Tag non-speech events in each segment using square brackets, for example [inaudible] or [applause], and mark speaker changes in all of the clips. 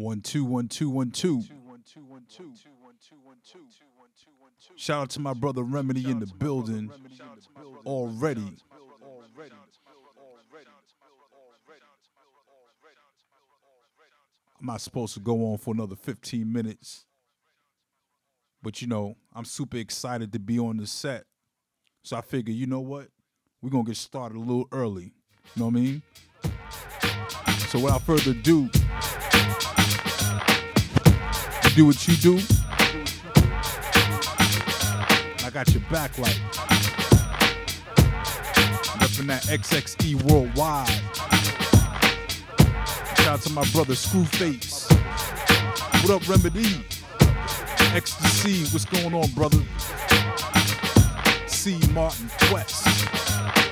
Speaker 1: One two one two one two. Shout out to my brother Remedy in the building already. I'm not supposed to go on for another 15 minutes. But you know, I'm super excited to be on the set. So I figure, you know what? We're gonna get started a little early. You know what I mean? So without further ado, do what you do. I got your back like repping that XXE worldwide. Shout out to my brother Screwface. What up, Remedy? Ecstasy, what's going on, brother? C. Martin Quest.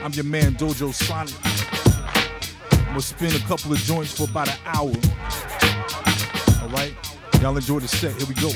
Speaker 1: I'm your man, Dojo Sonic. I'm gonna spin a couple of joints for about an hour. All right? Y'all enjoy the set. Here we go.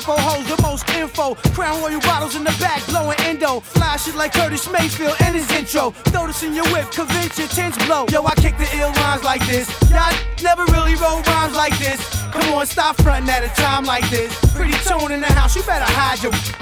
Speaker 2: Capo holds the most info. Crown Royal bottles in the back, blowing endo. Fly shit like Curtis Mayfield in his intro. This in your whip, convince your tins blow. Yo, I kick the ill rhymes like this. Y'all never really wrote rhymes like this. Come on, stop fronting at a time like this. Pretty tone in the house, you better hide your.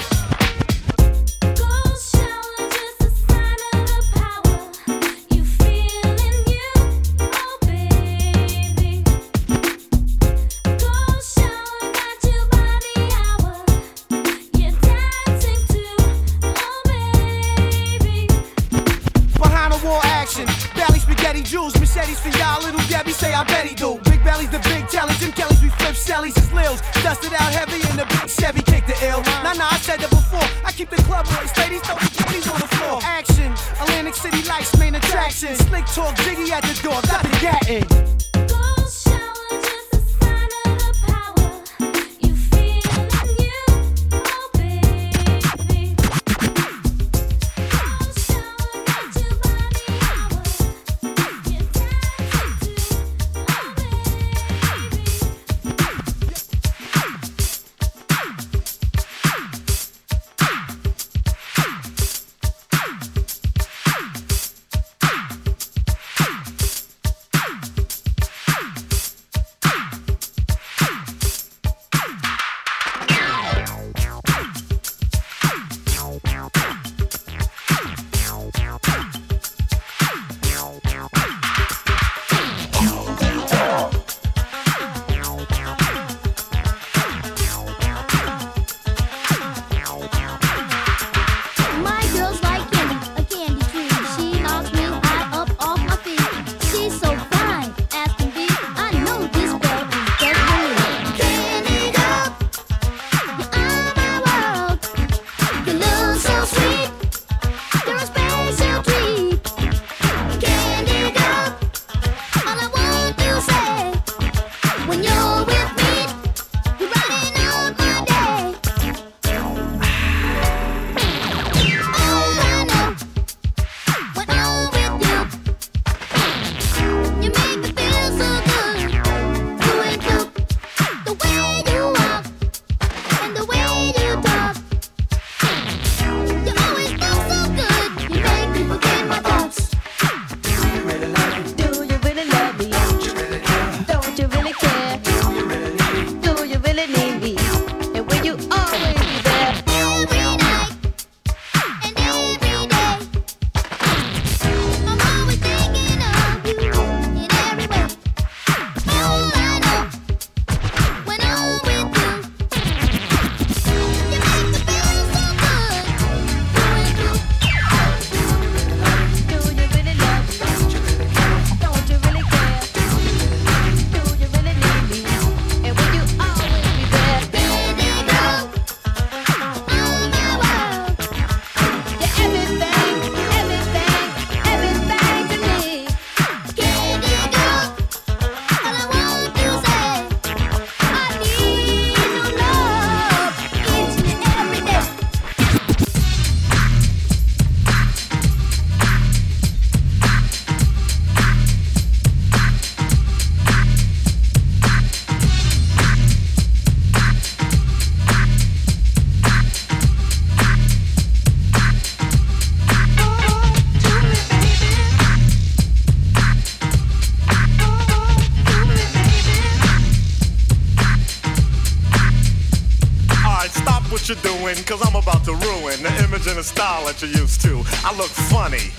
Speaker 2: That
Speaker 3: you used to. I look funny.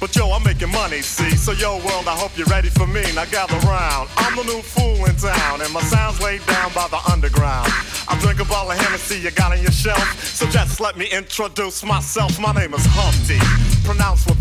Speaker 3: But yo, I'm making money, see? So yo, world, I hope you're ready for me. Now gather round. I'm the new fool in town, and my sound's laid down by the underground. I drink a bottle of Hennessy you got on your shelf. So just let me introduce myself. My name is Humpty, pronounced with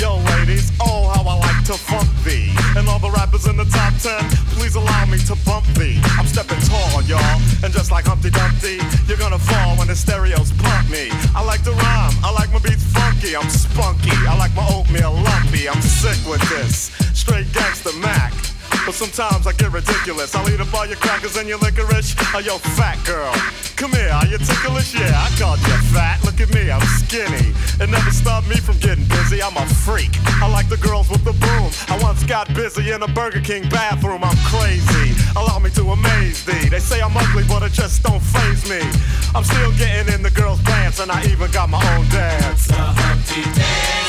Speaker 3: Yo, ladies, oh, how I like to funk thee. And all the rappers in the top ten, please allow me to bump thee. I'm stepping tall, y'all. And just like Humpty Dumpty, you're gonna fall when the stereos pump me. I like to rhyme, I like my beats funky, I'm spunky. I like my oatmeal lumpy, I'm sick with this. Straight gangster Mac. But sometimes I get ridiculous. I'll eat up all your crackers and your licorice. Oh, yo, fat girl. Come here, are you ticklish? Yeah, I called you fat. Look at me, I'm skinny. It never stopped me from getting busy. I'm a freak. I like the girls with the boom. I once got busy in a Burger King bathroom. I'm crazy. Allow me to amaze thee. They say I'm ugly, but it just don't phase me. I'm still getting in the girls' pants, and I even got my own dance.
Speaker 4: The Humpty Dance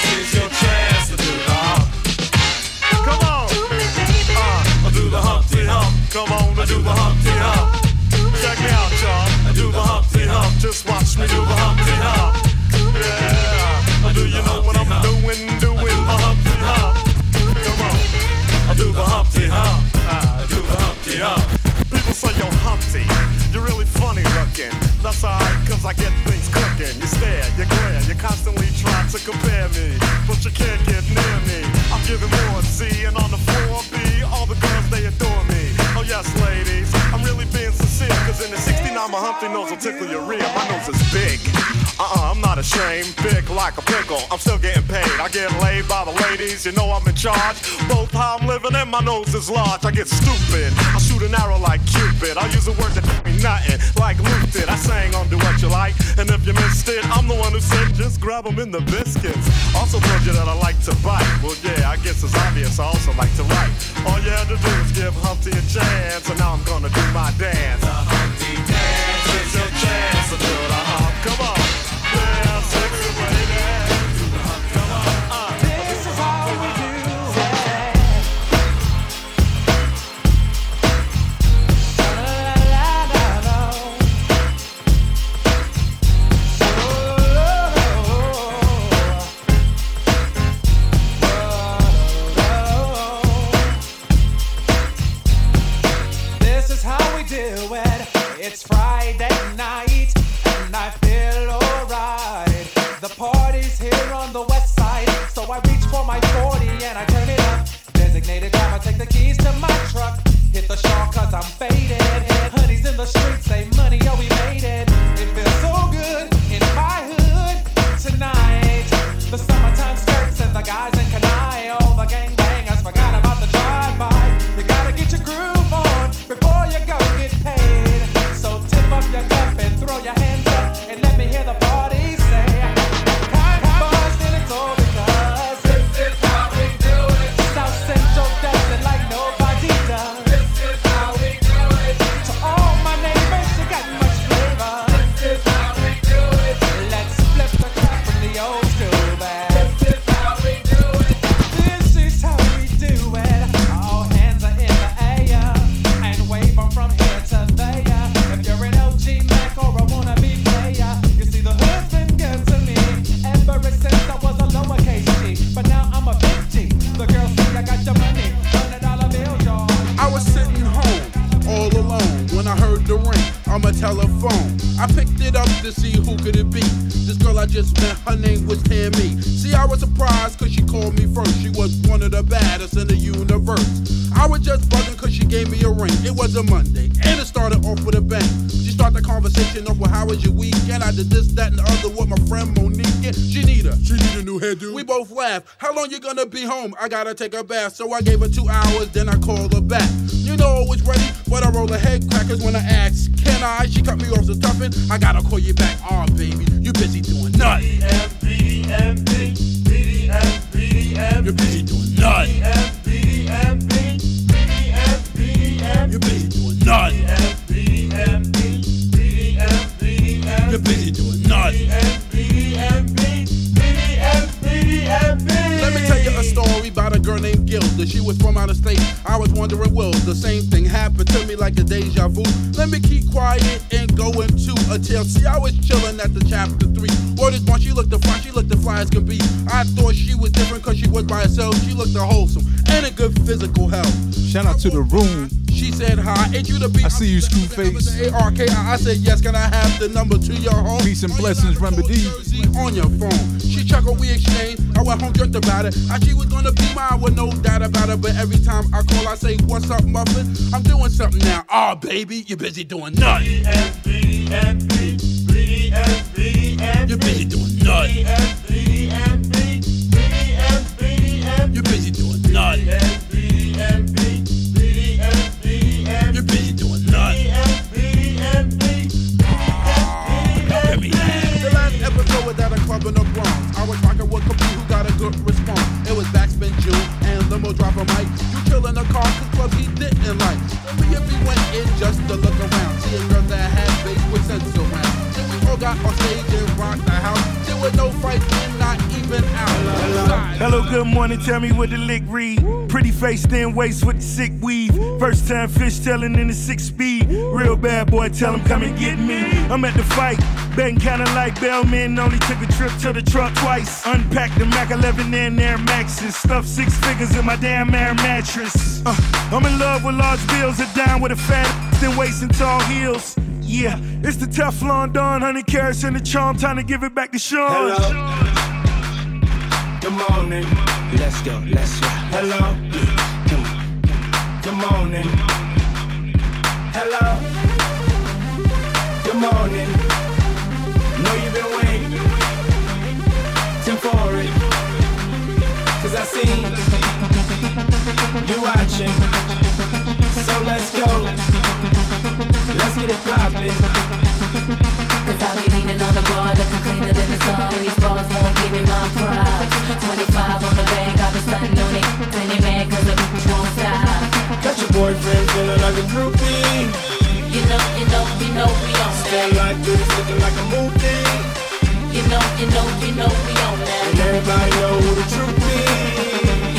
Speaker 3: looking, you stare, you glare, you constantly try to compare me, but you can't get near me. I'm giving more C and on the floor B, all the girls they adore me. Oh yes, ladies, I'm really being sincere, cause in the 69 my Humpty nose will
Speaker 5: tickle your rib, my nose is big. Uh-uh, I'm not ashamed. I get laid by the ladies. You know I'm in charge. Both how I'm living and my nose is large. I get stupid. I shoot an arrow like Cupid. I use a word that mean nothing. Like Luke did. I sang on Doowutchyalike. And if you missed it, I'm the one who said just grab them in the biscuits. Also told you that I like to bite. Well, yeah, I guess it's obvious. I also like to write. All you had to do was give Humpty a chance. And now I'm gonna do my dance.
Speaker 3: The Humpty Dance is your chance to do the hump.
Speaker 5: Come on.
Speaker 6: I gotta
Speaker 7: take a bath. So I gave her two hours, then I called her back. You know I was ready, but I roll her head crackers when I asked, Can I? She cut me off so toughin'. I gotta call you back. At the chapter three. Word is one, she looked the fly, she looked the fly as can be. I thought she was different cause she was by herself. She looked a wholesome and a good physical health.
Speaker 8: Shout out to the room.
Speaker 7: She said hi, ain't you the beat?
Speaker 8: I see you, Screwface.
Speaker 7: A-R-K-I. I said yes, can I have the number to your home?
Speaker 8: Peace and
Speaker 7: Oh,
Speaker 8: blessings,
Speaker 7: got it from
Speaker 8: Remedy.
Speaker 7: Jersey On your phone. She chuckled, we exchanged. I went home, dreamt about it. How she was gonna be mine with no doubt about it. But every time I call, I say, What's up, Muffin? I'm doing something now. Aw, baby, you're busy doing nothing. You're busy doing nothing. You're busy doing nothing. Then on stage and rocked the house. No and not even out.
Speaker 9: Hello, good morning. Tell me what the lick read. Pretty face, thin waist with the sick weave. First time fish telling in the six speed. Real bad boy, tell him come and get me. I'm at the fight, betting kinda like Bellman. Only took a trip to the truck twice. Unpacked the Mac 11 and Air Maxes. Stuffed six figures in my damn air mattress. Uh, I'm in love with large bills, a dime with a fat thin waist and tall heels. Yeah, it's the Teflon Don, honey carrots in the charm, time to give it back to Sean.
Speaker 3: Hello. Good morning.
Speaker 10: Let's go, let's go.
Speaker 3: Hello. Good morning. Hello. Good morning.
Speaker 11: Know you've been waiting. For it. Cause I see you watching. So let's go.
Speaker 12: Cause I'll be leaning on the bar looking cleaner than the sun. These bars won't give me my props. 25 on the bank, I've been stunting on it. Plenty mad cause the bitch won't stop.
Speaker 11: Got your boyfriend feeling like a groupie.
Speaker 12: You know, you know, you know we on
Speaker 11: Stand
Speaker 12: that.
Speaker 11: like this, looking like a movie.
Speaker 12: You know, you know, you know we on
Speaker 11: And
Speaker 12: that.
Speaker 11: everybody know who the truth is.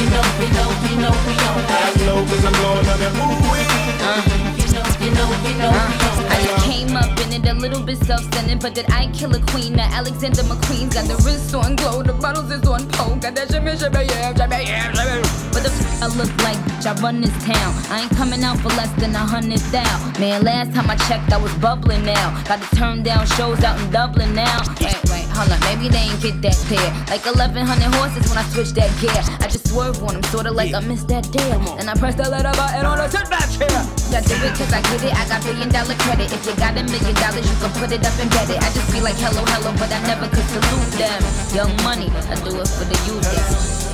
Speaker 12: You know, you know, you know we on
Speaker 11: I
Speaker 12: that.
Speaker 11: know cause I'm going on that movie.
Speaker 12: You know,
Speaker 13: I just came up in it a little bit self-centered, but did I kill a queen? Now Alexander McQueen's got the wrist on glow, the bottles is on poke, got that shimmy, shimmy, yeah, shimmy, yeah, shimmy. But the f- I look like, bitch, I run this town. I ain't coming out for less than a hundred thou. Man, last time I checked, I was bubbling now. Got to turn down shows out in Dublin now. Wait, wait, hold on, maybe they ain't get that pair. Like 1100 horses when I switch that gear. I just swerve on them, sorta like I missed that deal. And I press the letter button on the sit back chair. I do it cause I get it, I got billion dollar credit. If you got a million dollars, you can put it up and get it. I just be like hello, hello, but I never could salute them. Young money, I do it for the youth. yeah.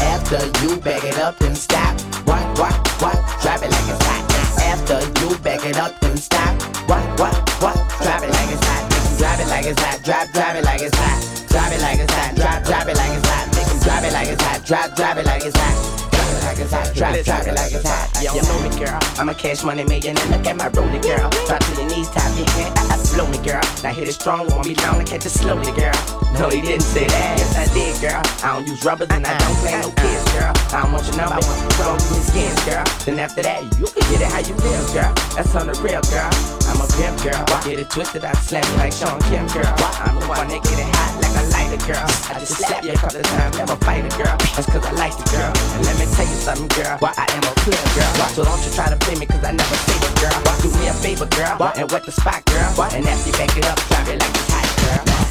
Speaker 14: After you back it up and stop. What, what, what? Drop it like it's hot. After you back it up and stop. What, what, what? Drop it like it's hot. Drop it like it's hot. Drop, drop it like it's hot. Drop it like it's hot. Drop, drop it like it's hot. Make 'em drop it like it's hot. Drop, drop it like it's hot. Drop it like it's hot. Drop, drop it like it's hot. You don't know me, girl. I'm a cash money millionaire. Look at my rollie, girl. Drop to your knees, tap your hand. I, I slow me, girl. Now hit it strong, won't be down to catch it slowly, girl. No, he didn't say that. Yes, I did, girl. I don't use rubbers and I don't play no uh-uh. kids, girl. I don't want your number, I want you strong in your skins, girl. Then after that, you can get it how you feel, girl. That's on the real, girl. I'm a pimp, girl. Get it twisted, I slap you like Sean Kim, girl. Why I'm the one that get it hot like a lighter, girl. I just slap you a couple times, never fight a girl. That's cause I like the girl. And let me tell you something, girl. Why I am a player, girl. So don't you try to play me cause I never say it, girl. Do me a favor, girl. And wet the spot, girl. And after you back it up, drop it like it's hot.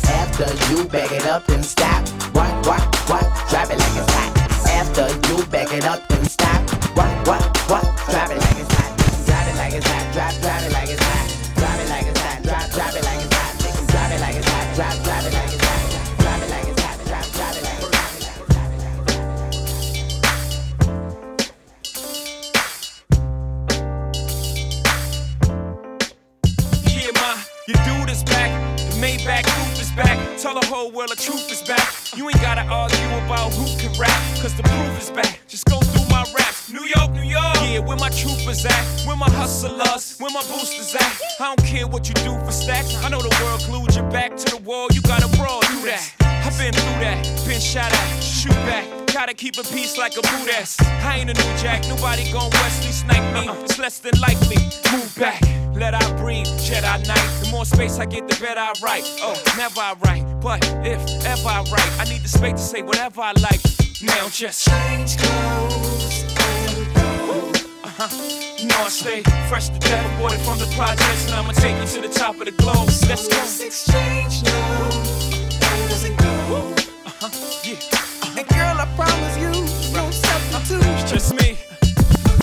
Speaker 14: After you back it up and stop. What, what, what? Drop it like it's hot. After you back it up and stop. What, what, what? Drop it like it's hot. Drop it like it's hot. Drop, drop it like it's hot. Drop it like it's hot. Drop, drop it like it's hot. Drop it like it's hot. Drop, drop it like it's hot. Drop it like it's hot.
Speaker 11: Yeah, ma, your back. The Maybach back. Tell the whole world the truth is back. You ain't gotta argue about who can rap, cause the proof is back. Just go through my raps. New York, New York. Yeah, where my troopers at? Where my hustlers? Where my boosters at? I don't care what you do for stacks. I know the world glued your back to the wall. You gotta brawl, do that. I've been through that, been shot at, shoot back. Gotta keep a peace like a Buddhist. I ain't a new jack, nobody gon' Wesley snipe me. It's less than likely. Move back, let I breathe, Jedi Knight. The more space I get, the better I write. Oh, never I write, but if ever I write, I need the space to say whatever I like. Now just change clothes and go. Uh huh. You know I stay fresh to death, aborted from the projects, and I'ma take you to the top of the globe. Let's go. Let's Exchange now. And go. Uh huh. Yeah.
Speaker 2: And girl, I promise you, no substitute.
Speaker 11: It's just me.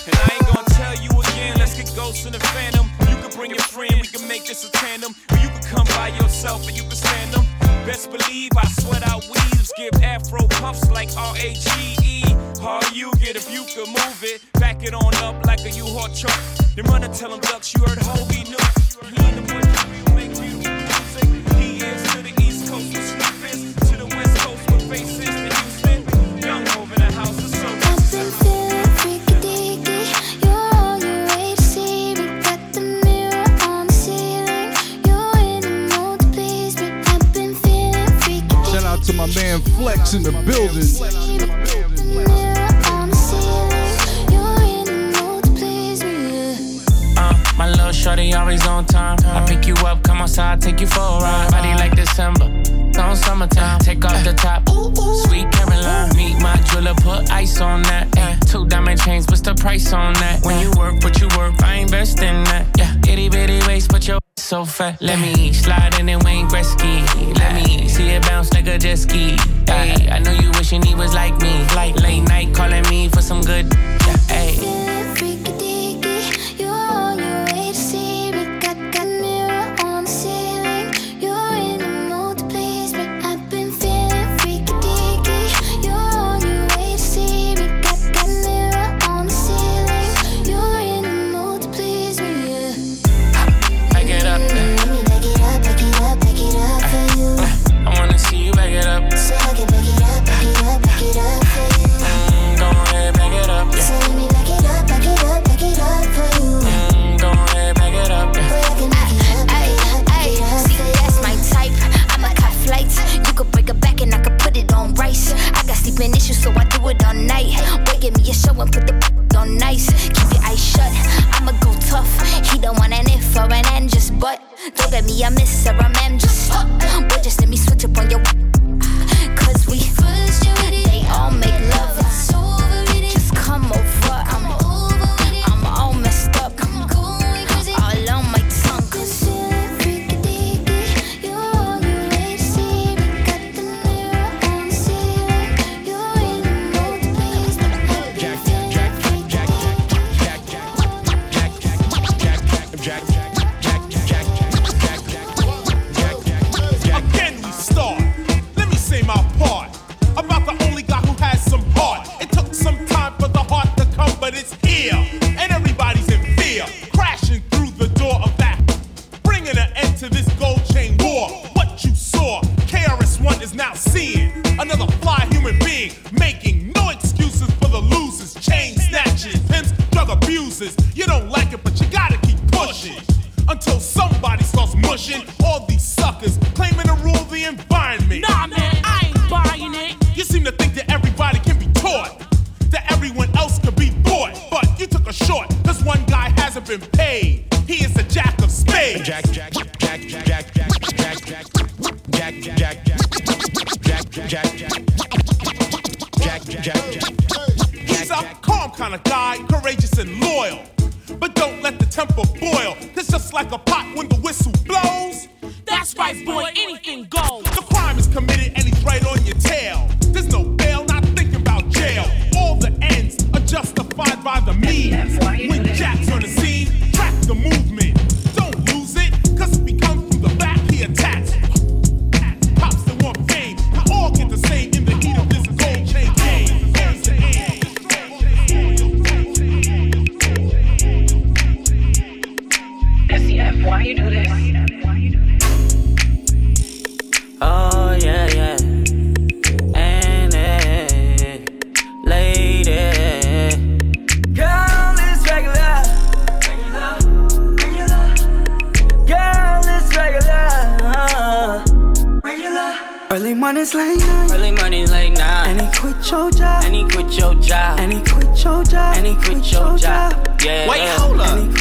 Speaker 11: And I ain't gonna tell you again, let's get ghosts in the phantom. You can bring your friend, we can make this a tandem. Or you can come by yourself and you can stand them. Best believe I sweat out weaves, give afro puffs like R-A-G-E. All you get if you could move it, back it on up like a U-Haul truck. Then run and tell them ducks you heard Hobie knew.
Speaker 1: My man Flex in the building.
Speaker 15: Uh, my little shorty always on time. I pick you up, come outside, take you for a ride. Body like December, on summertime. Take off the top, sweet Caroline. Meet my jeweler, put ice on that. Two diamond chains, what's the price on that? When you work, what you work, I invest in that. Yeah, itty bitty waist, but your so fat. Let me slide in and Wayne Gretzky. Let me see it bounce like a jet ski. Ay, I know you wishing he was like me. Like late night calling me for some good. Yeah,
Speaker 16: and put the [laughs]
Speaker 17: on nice. Keep your eyes shut. I'ma go tough. He don't want an if or an and, just but. Don't get me a miss or a
Speaker 18: man, just. Boy,
Speaker 19: just
Speaker 7: let me switch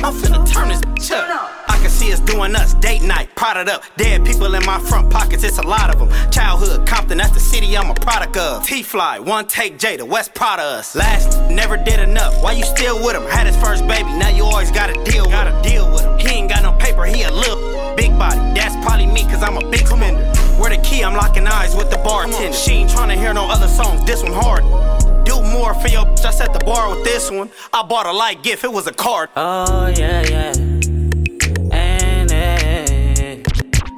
Speaker 7: I'm finna turn this bitch up. I can see us doing us, date night, prodded up. Dead people in my front pockets, it's a lot of them. Childhood, Compton, that's the city I'm a product of. T Fly, one take J, the West proud of us. Last, never did enough. Why you still with him? Had his first baby, now you always gotta deal with gotta deal with him. He ain't got no paper, he a little big body. That's probably me, cause I'm a big spender. Where the key, I'm locking eyes with the bartender. She ain't tryna hear no other songs, this one hard. Do more for your bitch, I set the bar with this one. I bought a light gift, it was a card.
Speaker 19: Oh yeah, yeah. And eh,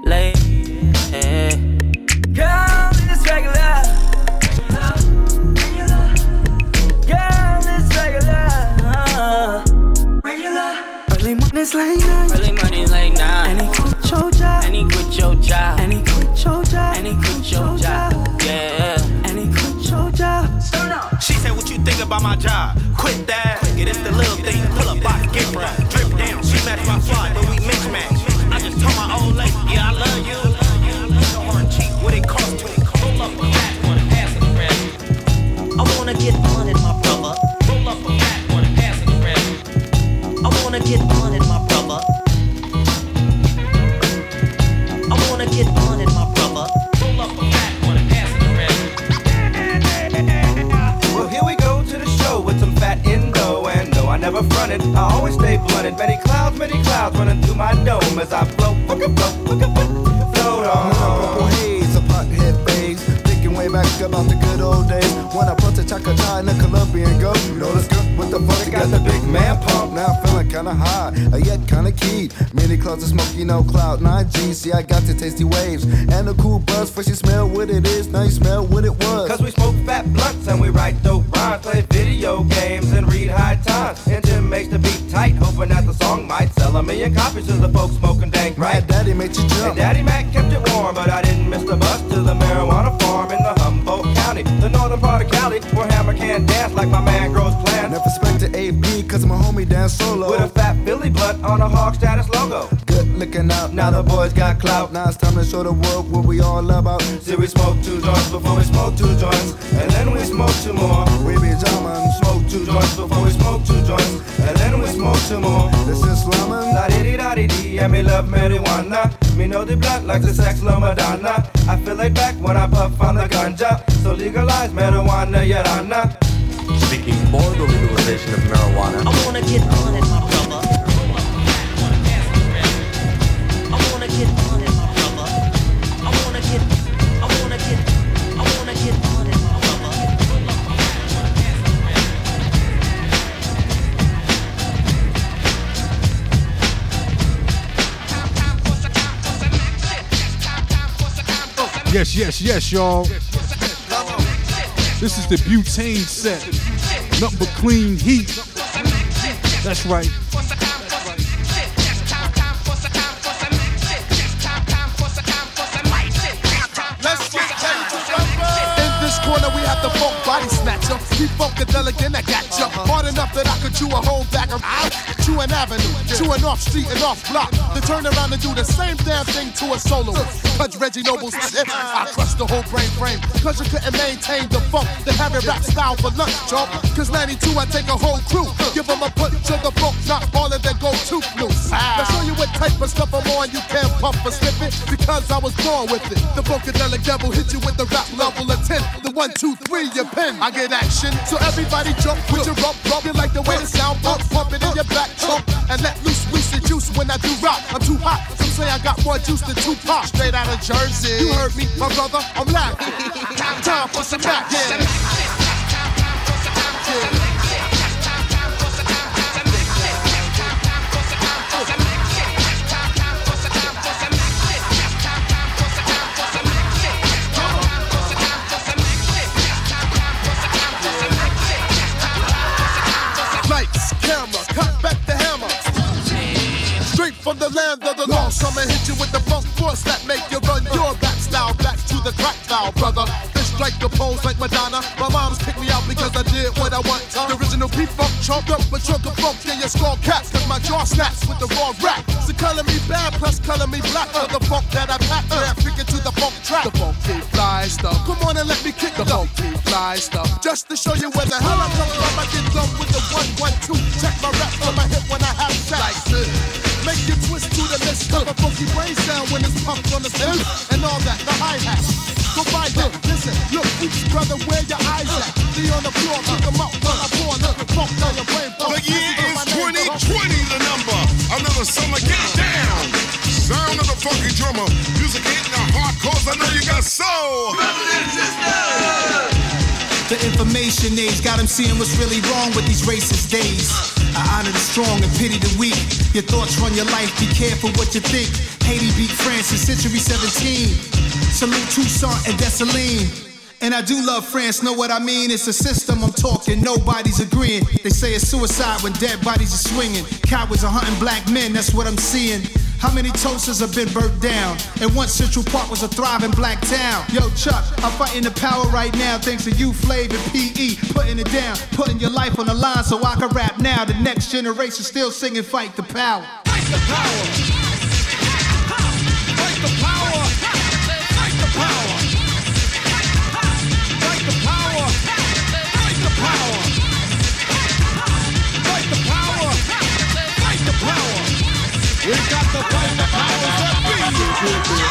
Speaker 19: lady, girl is regular. Girl is regular.
Speaker 20: Early mornings late night.
Speaker 19: Early mornings late night.
Speaker 20: And he quit your job.
Speaker 19: And he quit your job.
Speaker 20: And he quit your job.
Speaker 19: And he quit your job. Yeah.
Speaker 7: Think about my job? Quit that. Get it the little thing. Pull up box, get right. Drip down. She match my fly, but we mix match. I just told my old lady, Yeah, I love you. So hard cheap. What it cost to Roll up a fat one, pass it around. I wanna get on it, my brother. Roll up a fat one, pass it around. I wanna get on it, my brother. I wanna get on
Speaker 21: no, I always stay blunted. Many clouds, many clouds running through my dome as I float, float, float, float on.
Speaker 22: Way back about the good old days when I brought a chacata in the Colombian go. You know that's good. What the fuck? Got the big man pump. Now I'm feeling kinda high, uh, yet kinda keyed. Many clouds of smoky, no cloud 9G. See, I got the tasty waves and the cool buzz. First you smell what it is, now you smell what it was.
Speaker 21: Cause we smoke fat blunts and we write dope rhymes, play video games and read high times. And Jim makes the beat tight, hoping that the song might sell a million copies to the folks smoking dank right.
Speaker 22: Daddy made you jump.
Speaker 21: And Daddy Mac kept it warm, but I didn't miss the bus to the marijuana farm in the the northern part of Cali, where Hammer can dance like my man grows plants.
Speaker 22: Never expected AB, cause my homie dance solo.
Speaker 21: With a fat Philly blunt on a hog status logo.
Speaker 22: Good looking out, now the boys got clout. Now it's time to show the world what we all about.
Speaker 21: See, we smoke two joints before we smoke two joints, and then we smoke two more.
Speaker 22: We be jamming,
Speaker 21: Smoke two joints before we smoke two joints, and then we smoke two more.
Speaker 22: This is slamming.
Speaker 21: La di di da di di, and me love marijuana. Me know the blunt like the sex la Madonna. I feel laid back when I puff on the ganja, so legalize marijuana, yarana.
Speaker 23: Speaking for the legalization of marijuana.
Speaker 19: I wanna get on it,
Speaker 8: Yes, yes, y'all. This is the butane set. Nothing but clean heat. That's right.
Speaker 17: Let's get down. funk body snatcher. Keep funkadelic and I got ya. Hard enough that I could chew a whole bag of out. Chew an avenue, chew an off street and off block. Then turn around and do the same damn thing to a solo. Punch Reggie Noble's. I crushed the whole brain frame. Cause you couldn't maintain the funk. They have it rap style for lunch, chump. Cause 92, I take a whole crew. Give them a punch to the funk, not all of their go to blues. Now show you what type of stuff I'm on. You can't puff or slip it because I was born with it. The funkadelic devil hit you with the rap level of 10. The one, two, three, your pen. I get action. So everybody jump with your rump, rump. You like the way the sound pump, pump it in your back trunk. And let loose, loose the juice when I do rock. I'm too hot. Some say I got more juice than Tupac. Straight out of Jersey. You heard me, my brother. I'm live. [laughs] Time for some back. Yeah. Lights, camera, cut back the hammer. Straight from the land of the lost. I'ma hit you with the force that make you run your back style back to the crack style, brother. This strike the pose like Madonna. My mom's kicked me out because I did what I want. The original P-Funk chopped up a chunk of funk in your skull caps. Cause my jaw snaps with the raw rap. So color me bad plus color me black for the funk that I pack. Yeah, figure to the funk track. The funky fly stuff. Come on and let me kick the funky fly stuff. Just to show you where the hell I come from, I get done with the one, one, two. Check my rap from my hip when I have sex. Like this. Make you twist to the list of a funky brain sound when it's pumped on the stem and all that, the hi-hat. Go by them, listen, look, each brother, where your eyes at? Be on the floor, pick 'em up when I pour another funk down your brain.
Speaker 21: The year is 2020, the number. Another summer, get down. Sound of the funky drummer. Music hitting the heart, cause I know you got soul.
Speaker 24: The information age got got 'em seeing what's really wrong with these racist days. I honor the strong and pity the weak. Your thoughts run your life, be careful what you think. Haiti beat France in century 17. Salute Toussaint and Dessalines. And I do love France, know what I mean? It's a system I'm talking, nobody's agreeing. They say it's suicide when dead bodies are swinging. Cowards are hunting black men, that's what I'm seeing. How many toasters have been burnt down? And once Central Park was a thriving black town. Yo, Chuck, I'm fighting the power right now thanks to you, Flav and PE. Putting it down, putting your life on the line so I can rap now. The next generation still singing Fight the Power.
Speaker 17: Fight the power. Fight the power.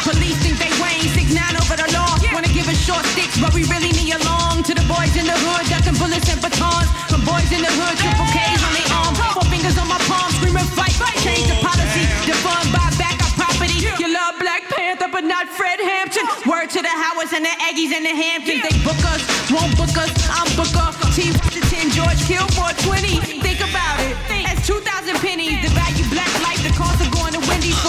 Speaker 25: Police think they Wayne, six nine over the law. Wanna give us short sticks, but we really need a long. To the boys in the hood, ducking bullets and batons. From boys in the hood, triple K's on their arm. Four fingers on my palm, screaming fight. Change the policy, defund, buy back our property. You love Black Panther, but not Fred Hampton. Word to the Howards and the Aggies and the Hamptons. They book us, won't book us. I'm Booker. T. Washington, George Kilmore, 20.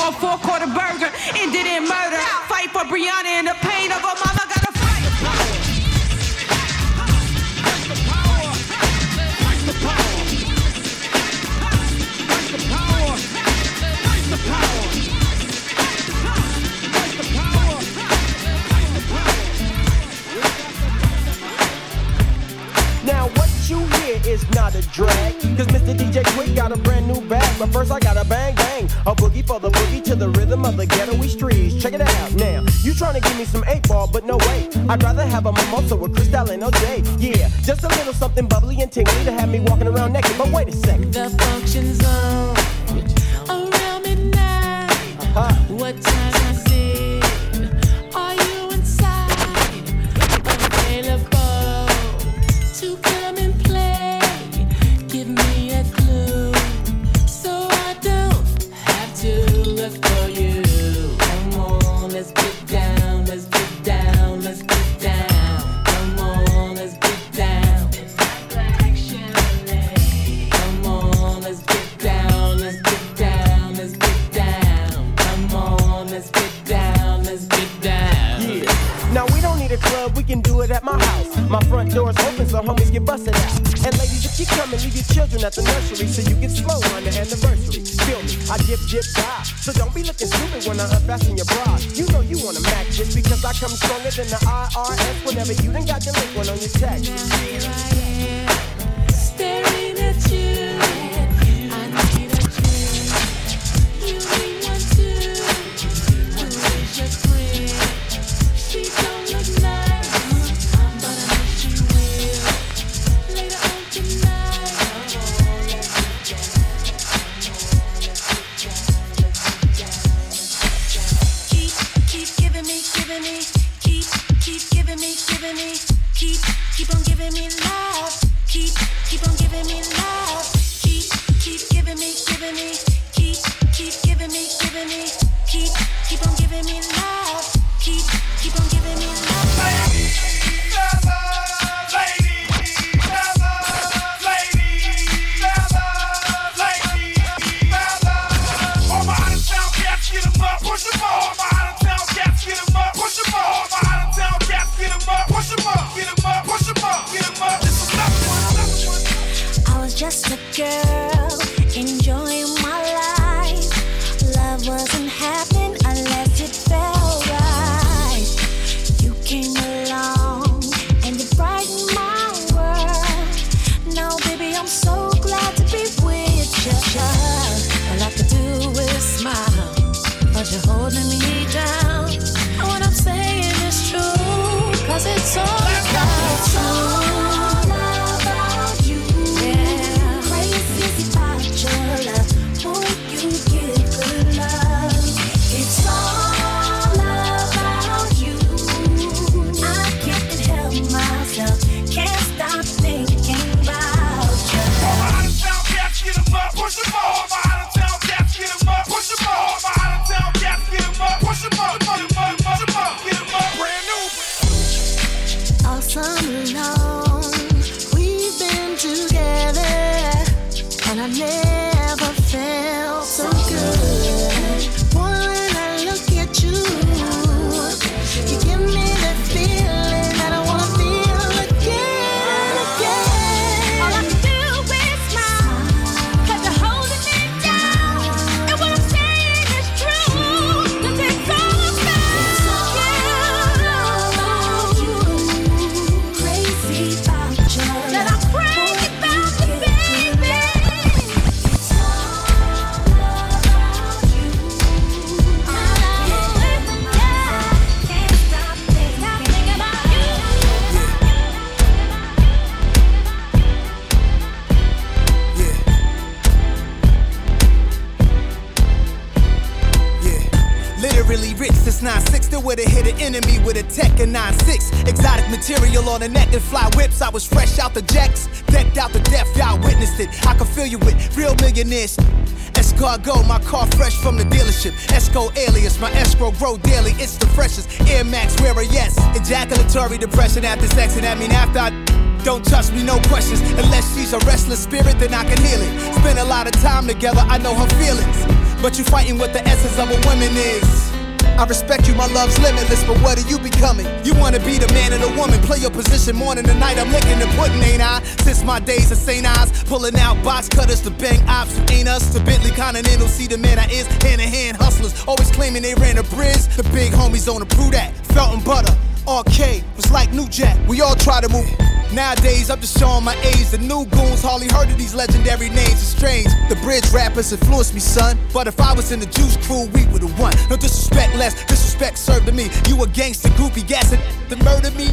Speaker 25: A four quarter burger. Ended in murder. Fight for Brianna and the pain of her mama.
Speaker 26: Is not a drag. Cause Mr. DJ Quik got a brand new bag. But first I got a bang bang. A boogie for the boogie to the rhythm of the ghetto streets. Check it out now. You trying to give me some eight ball, but no way. I'd rather have a mimosa with Cristal and OJ. Yeah, just a little something bubbly and tingly to have me walking around naked. But wait a second.
Speaker 1: The function's zone around midnight. Uh-huh. What time
Speaker 26: homies get out. And ladies, if you come and leave your children at the nursery so you get slow on the anniversary. Feel me, I dip, dip, die. So don't be looking stupid when I unfasten your bra. You know you wanna mac just because I come stronger than the IRS whenever you done got the link one on your tag.
Speaker 12: Staring at you.
Speaker 27: Just a girl
Speaker 28: limitless, but what are you becoming? You wanna be the man and the woman, play your position morning to night. I'm licking the pudding, ain't I? Since my days of St. Ives, pulling out box cutters to bang ops who ain't us. To Bentley Continental, see the man I is. Hand in hand hustlers, always claiming they ran a bridge. The big homies don't approve that. Felton Butter, RK was like New Jack. We all try to move. Nowadays, I'm just showing my age. The new goons hardly heard of these legendary names. It's strange. The bridge rappers influenced me, son. But if I was in the juice crew, we would've won. No disrespect, less disrespect served to me. You a gangster groupie, gassing to murder me.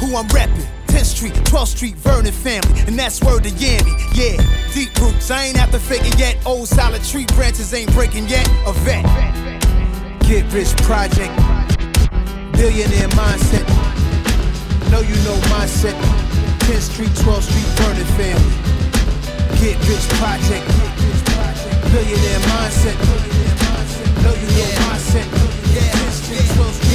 Speaker 28: Who I'm reppin'? 10th Street, 12th Street, Vernon family, and that's word to Yammy. Yeah, deep roots, I ain't have to it yet. Old solid tree branches ain't breaking yet. A vet, get rich project, billionaire mindset. Know you know mindset. 10th Street, 12th Street, Vernon family. Get rich project, billionaire mindset. Know you know mindset. 10th Street, 12th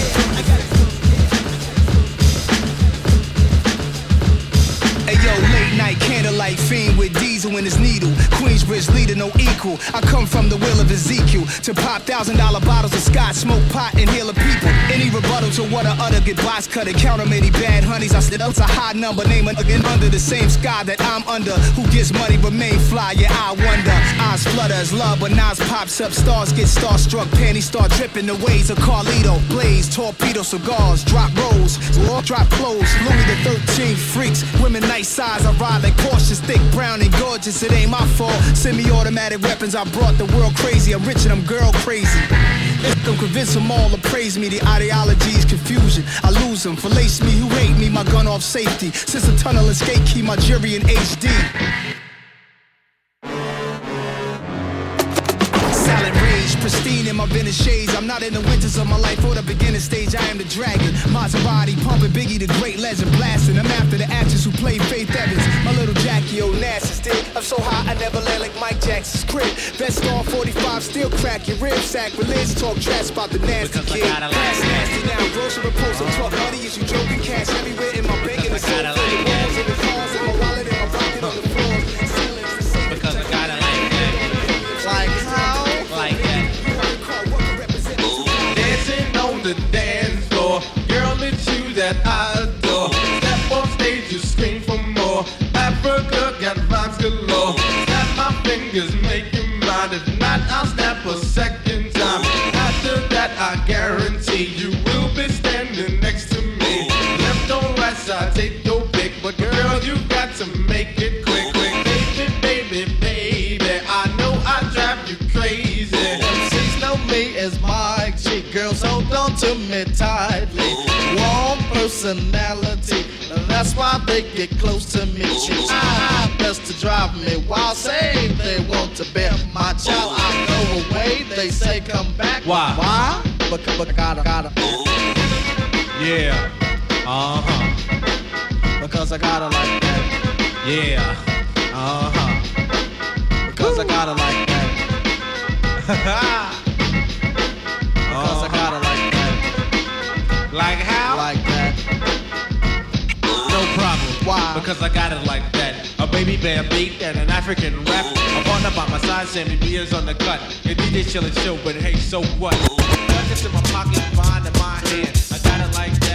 Speaker 28: Hey yo, late night candlelight fiend with in his needle. Queensbridge leader, no equal. I come from the will of Ezekiel to pop thousand dollar bottles of scotch, smoke pot, and heal a people. Any rebuttal to what I utter, get box cut and count 'em many bad honeys. I said, that's a high number, name again under the same sky that I'm under. Who gets money remain fly? Yeah, I wonder. Eyes flutter as love, but Nas pops up, stars get starstruck, panties start dripping the ways of Carlito. Blaze, torpedo, cigars, drop rolls, drop clothes. Louis the 13 freaks, women nice size. I ride like cautious, thick, brown, and gorgeous. It ain't my fault. Semi-automatic weapons, I brought the world crazy. I'm rich and I'm girl crazy. If them convince them all to praise me, the ideology is confusion. I lose them, fallace me, who hate me, my gun off safety. Since the tunnel escape key, my jury in HD. Pristine in my vintage shades. I'm not in the winters of my life or the beginning stage. I am the dragon. Maserati pumping Biggie, the great legend, blasting. I'm after the actors who played Faith Evans. My little Jackie Onassis did. I'm so high I never land like Mike Jackson's crib. Vest on 45, still cracking your ribs. Sacrilege, talk trash about the nasty kid. Pass nasty now, grocery repulsive talk money. Is you joking? Cash everywhere in my bank and the soul
Speaker 29: that
Speaker 30: I adore. Step on stage, you scream for more. Africa got vibes galore. Snap my fingers, make you mine. If not, I'll snap a second time. After that, I guarantee
Speaker 29: personality, that's why they get close to me. I best to drive me while saying they want to be my child. I go away, they say come back.
Speaker 30: Why?
Speaker 29: Why? Because, I gotta, gotta.
Speaker 30: Yeah. Uh huh.
Speaker 29: Because I gotta like that.
Speaker 30: Yeah. Uh huh.
Speaker 29: Because I gotta like that. Because [laughs] Why?
Speaker 30: Because I got it like that. A baby bear beat and an African rap. A partner by my side, Sammy B's on the cut. Your DJ chillin' show, but hey, so what? Got in my pocket, behind in my hand. I got it like that,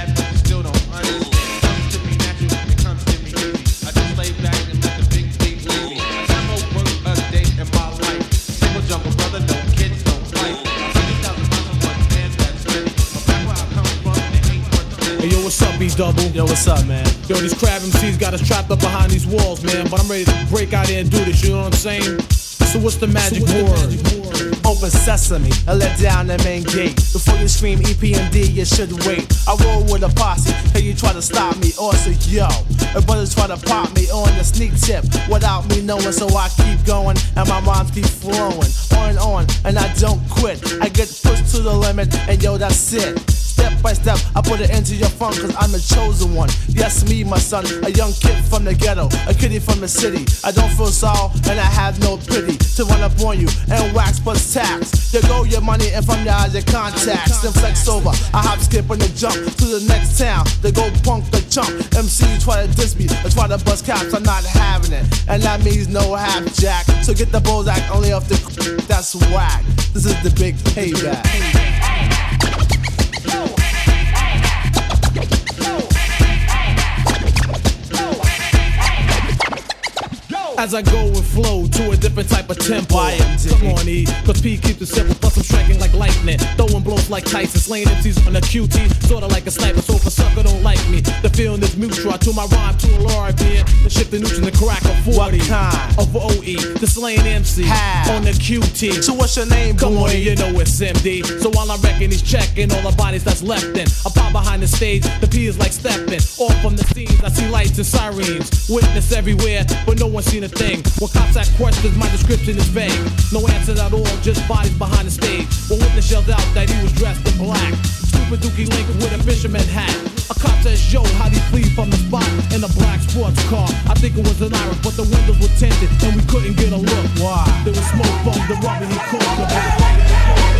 Speaker 31: what's up, B Double? Yo, what's up, man? Yo, these crab MCs got us trapped up behind these walls, man. But I'm ready to break out here and do this. You know what I'm saying? So what's the magic word?
Speaker 26: Open sesame and let down the main gate. Before you scream EPMD, you should wait. I roll with a posse, hey, you try to stop me, or say yo. And brothers try to pop me on the sneak tip without me knowing, so I keep going and my rhymes keep flowing on and on, and I don't quit. I get pushed to the limit, and yo, that's it. Step by step, I put it into your funk, cause I'm the chosen one. Yes, me, my son, a young kid from the ghetto, a kiddie from the city. I don't feel sorrow, and I have no pity to run up on you and wax plus tax. You go your money, and from there your contacts. Then flex over, I hop, skip, and then jump to the next town. They go punk the chump. MC try to diss me, or try to bust caps, I'm not having it. And that means no half jack. So get the Bozak only off the that's whack. This is the big payback.
Speaker 31: As I go and flow to a different type of tempo. Come on, E, cause P keeps it simple, plus I'm striking like lightning. Throwing blows like Tyson, slaying MCs on a QT, sorta like a sniper. So if a sucker don't like me, the feeling is mutual. I tune my rhyme to a Laura beer, the shift the neutral, the crack a 40.
Speaker 26: What kind?
Speaker 31: Of OE, the slaying MC
Speaker 26: How?
Speaker 31: on the QT.
Speaker 26: So what's your name,
Speaker 31: Come
Speaker 26: boy?
Speaker 31: on, you know it's MD. So while I reckon he's checking all the bodies that's left in, I pop behind the stage, the P is like stepping off from the scenes. I see lights and sirens, witness everywhere, but no one seen a thing. When cops ask questions, my description is vague. No answers at all, just bodies behind the stage. One witness yelled out that he was dressed in black. Stupid dookie link with a fisherman hat. A cop says, yo, how'd he flee from the spot in a black sports car? I think it was an Irish, but the windows were tinted and we couldn't get a look. Why? There was smoke from the rubber he caught.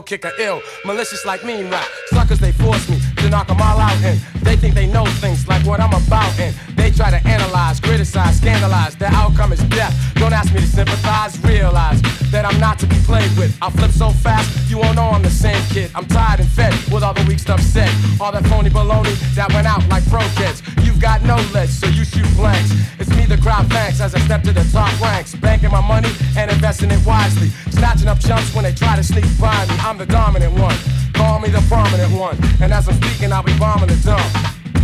Speaker 31: That I will kick a ill. Malicious like mean rap. Suckers, they force me to knock 'em all out and they think they know things like what I'm about and they try to analyze, criticize, scandalize. Their outcome is death. Don't ask me to sympathize, realize that I'm not to be played with. I flip so fast, you won't know I'm the same kid. I'm tired and fed with all the weak stuff said. All that phony baloney that went out like pro kids. Got no legs, so you shoot blanks. It's me the crowd thanks as I step to the top ranks. Banking my money and investing it wisely. Snatching up chumps when they try to sneak by me. I'm the dominant one. Call me the prominent one. And as I'm speaking, I'll be bombing the dump.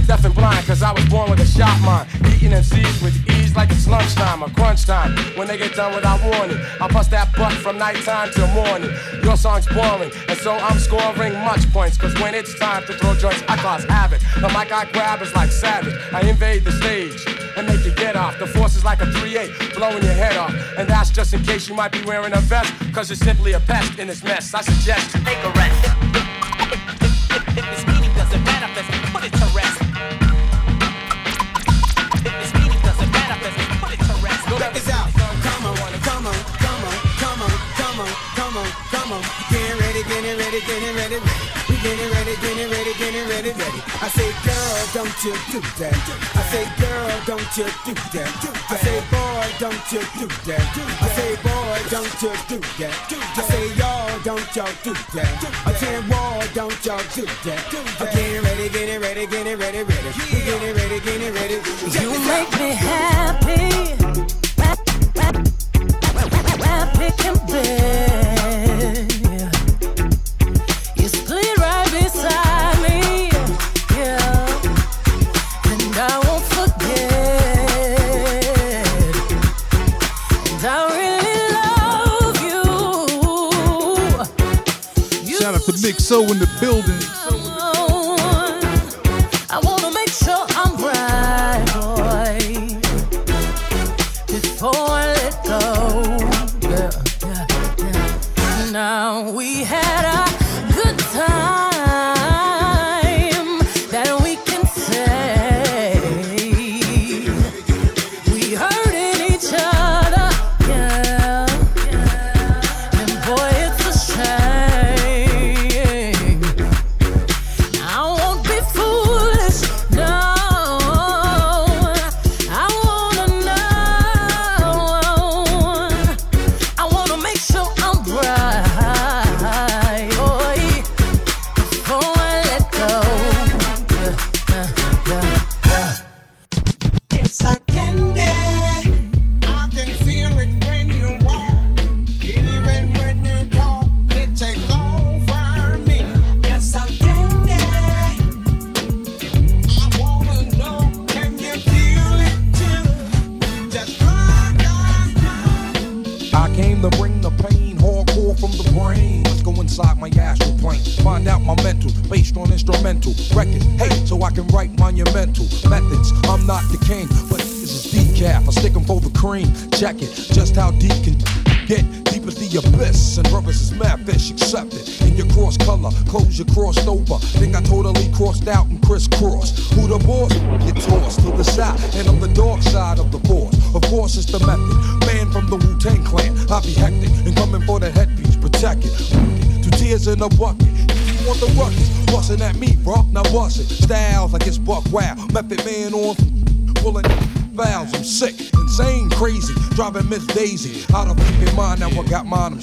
Speaker 31: Deaf and blind, cause I was born with a shot mind. Eating MCs with ease like it's lunchtime or crunch time. When they get done without warning, I bust that butt from nighttime till morning. Your song's boring, and so I'm scoring much points. Cause when it's time to throw joints, I cause havoc. The mic I grab is like savage. I invade the stage and make you get off. The force is like a 3-8, blowing your head off. And that's just in case you might be wearing a vest. Cause you're simply a pest in this mess. I suggest you take a rest.
Speaker 21: Ready, getting ready, ready. We getting ready, getting ready, getting ready, ready. I say, girl, don't you do that. I say, girl, don't you do that. I say, boy, don't you do that. I say, boy, don't you do that. I say, y'all, don't y'all do that. I say, wall, don't y'all do that. I'm getting ready, getting ready, getting ready, ready. We getting ready, getting ready.
Speaker 1: You make me happy. Happy can be.
Speaker 32: Mixo in the building.
Speaker 33: Miss Daisy out of fucking mind. Now I got mine. I'm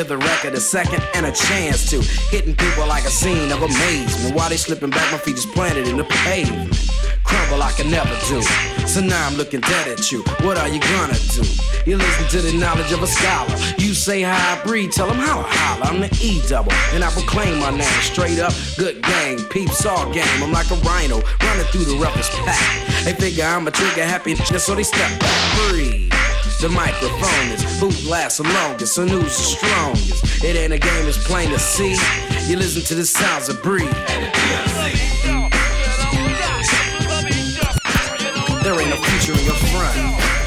Speaker 34: Give the record a second and a chance to. Hitting people like a scene of amazement. While they slipping back, my feet is planted in the pavement. Crumble I can never do. So now I'm looking dead at you. What are you gonna do? You listen to the knowledge of a scholar. You say how I breathe, tell them how I holler. I'm the E double, and I proclaim my name straight up. Good gang, peeps all game. I'm like a rhino running through the roughest pack. They figure I'm a trigger happy nigga, so they step back. Breathe. The microphone is boot lasts the longest, so news the strongest. It ain't a game, it's plain to see. You listen to the sounds of breathe. There ain't no future in your front.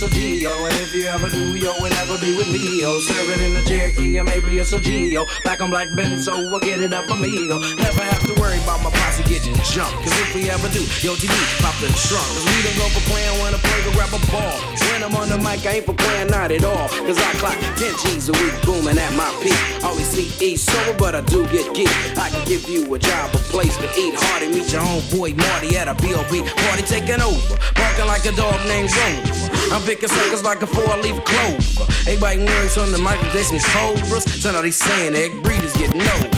Speaker 34: With a Geo, and if you ever do, yo, will never be with me, yo. Serve it in the Cherokee, or maybe it's a Geo. Black on black Benzo, we'll get it up amigo. Never have to worry about my posse getting jumped, cause if we ever do, yo, TD, pop the trunk. Cause we don't go for playing, wanna play to grab a ball. When I'm on the mic, I ain't for playing, not at all. Cause I clock 10 G's a week, booming at my peak. Always see E sober, but I do get geek. I can give you a job, a place to eat. Hardy, meet your homeboy Marty at a B.O.B. party taking over. Barking like a dog named Rover. I'm picking suckers like a four-leaf clover. Everybody worries on the mic, they some cobras. So now they saying egg breeders getting over.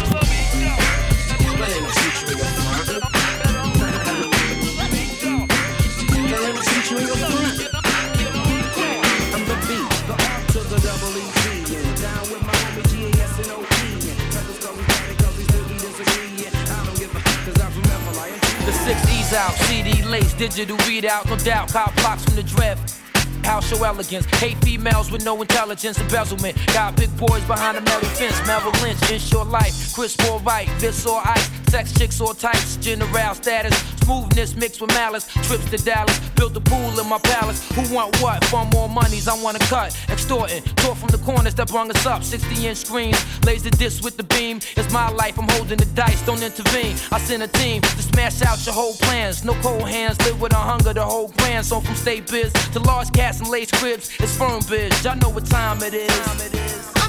Speaker 1: The six E's out, CD lace, digital readout, no doubt. Cop blocks from the draft. House show elegance, hate females with no intelligence, embezzlement. Got big boys behind a metal fence, Merrill Lynch, insure life, crisp or right, this or ice, sex chicks or types, general status, smoothness mixed with malice, trips to Dallas, built a pool in my palace. Who want what? For more monies, I wanna cut, extorting, tore from the corners that brung us up, 60 inch screens, laser disc with the beam. It's my life, I'm holding the dice, don't intervene. I send a team to smash out your whole plans, no cold hands, live with a hunger, the whole brand. So from state biz to large cats and lace cribs, it's firm biz. Y'all know what time it is.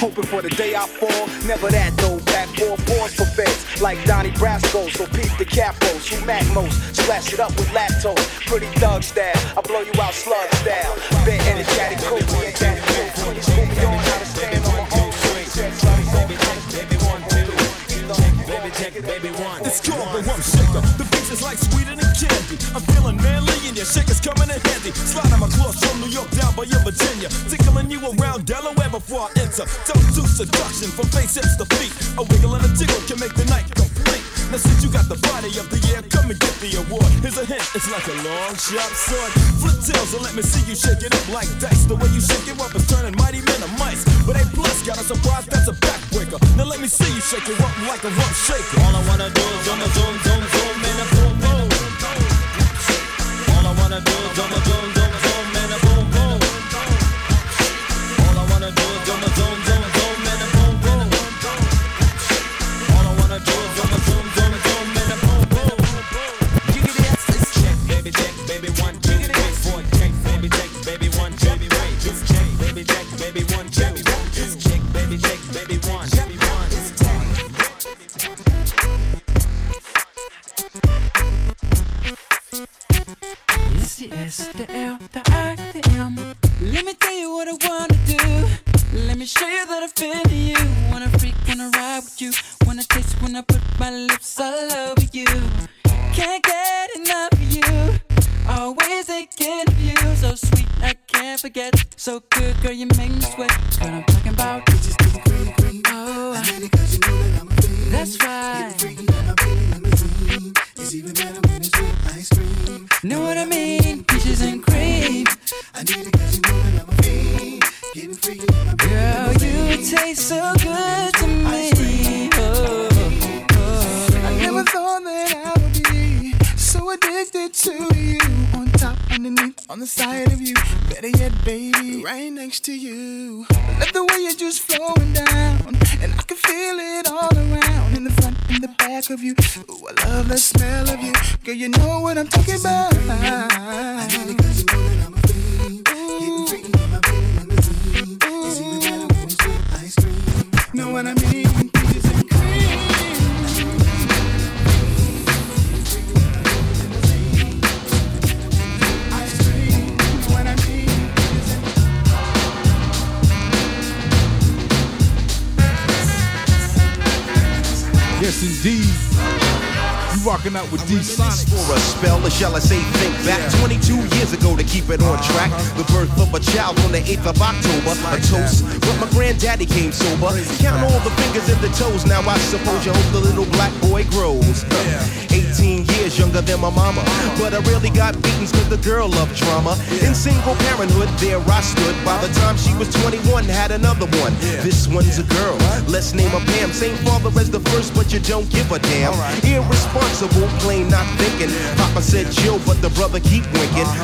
Speaker 35: Hoping for the day I fall. Never that though. Back four for feds, like Donnie Brasco. So peep the capos, who Mac most. Splash it up with lactose. Pretty thug style. I blow you out slug style. Bit chatty cool, and chatty cool. School me on how to stand on my own two.
Speaker 36: It's called the rump shaker. The beach is like sweeter than candy. I'm feeling manly and your shaker's coming in handy. Sliding my clothes from New York down by your Virginia. Tickling you around Delaware I enter. Don't do seduction from face hips to feet. A wiggle and a jiggle can make the night complete. Now since you got the body of the year, come and get the award. Here's a hint, it's like a long sharp sword. Flip tails and let me see you shake it up like dice. The way you shake it up is turning mighty men to mice. But A plus got a surprise, that's a backbreaker. Now let me see you shake it up like a rump shaker. All I wanna do is zoom, zoom, zoom,
Speaker 8: out with D Sonic.
Speaker 36: For a spell, or shall I say, think back 22 years ago to keep it on track. The birth of a child on the 8th of October. A toast, but my granddaddy came sober. Count all the fingers and the toes. Now I suppose you hope the little black boy grows. 18 years younger than my mama. But I really got beatings cause the girl loved drama. In single parenthood, there I stood. By the time she was 21, had another one. This one's a girl. Let's name her Pam. Same father as the first, but you don't give a damn. Irresponsible, plain not thinking. Papa said chill, but the brother keep winking.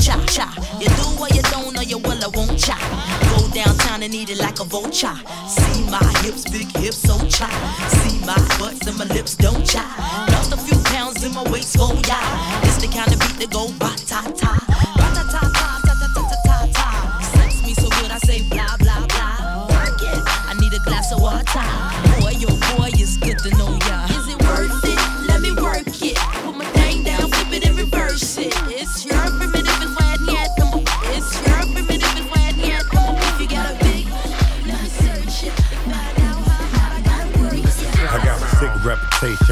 Speaker 37: Cha cha. You do what you don't, or you will, I won't cha. Go downtown and eat it like a vulture. See my hips, big hips, so cha. See my butts and my lips, don't cha. Lost a few pounds in my waist, oh yeah. It's the kind of beat that go ba ta ta. Ba ta ta ta ta ta ta ta ta. Sex me so good, I say blah blah blah. Work it. I need a glass of water.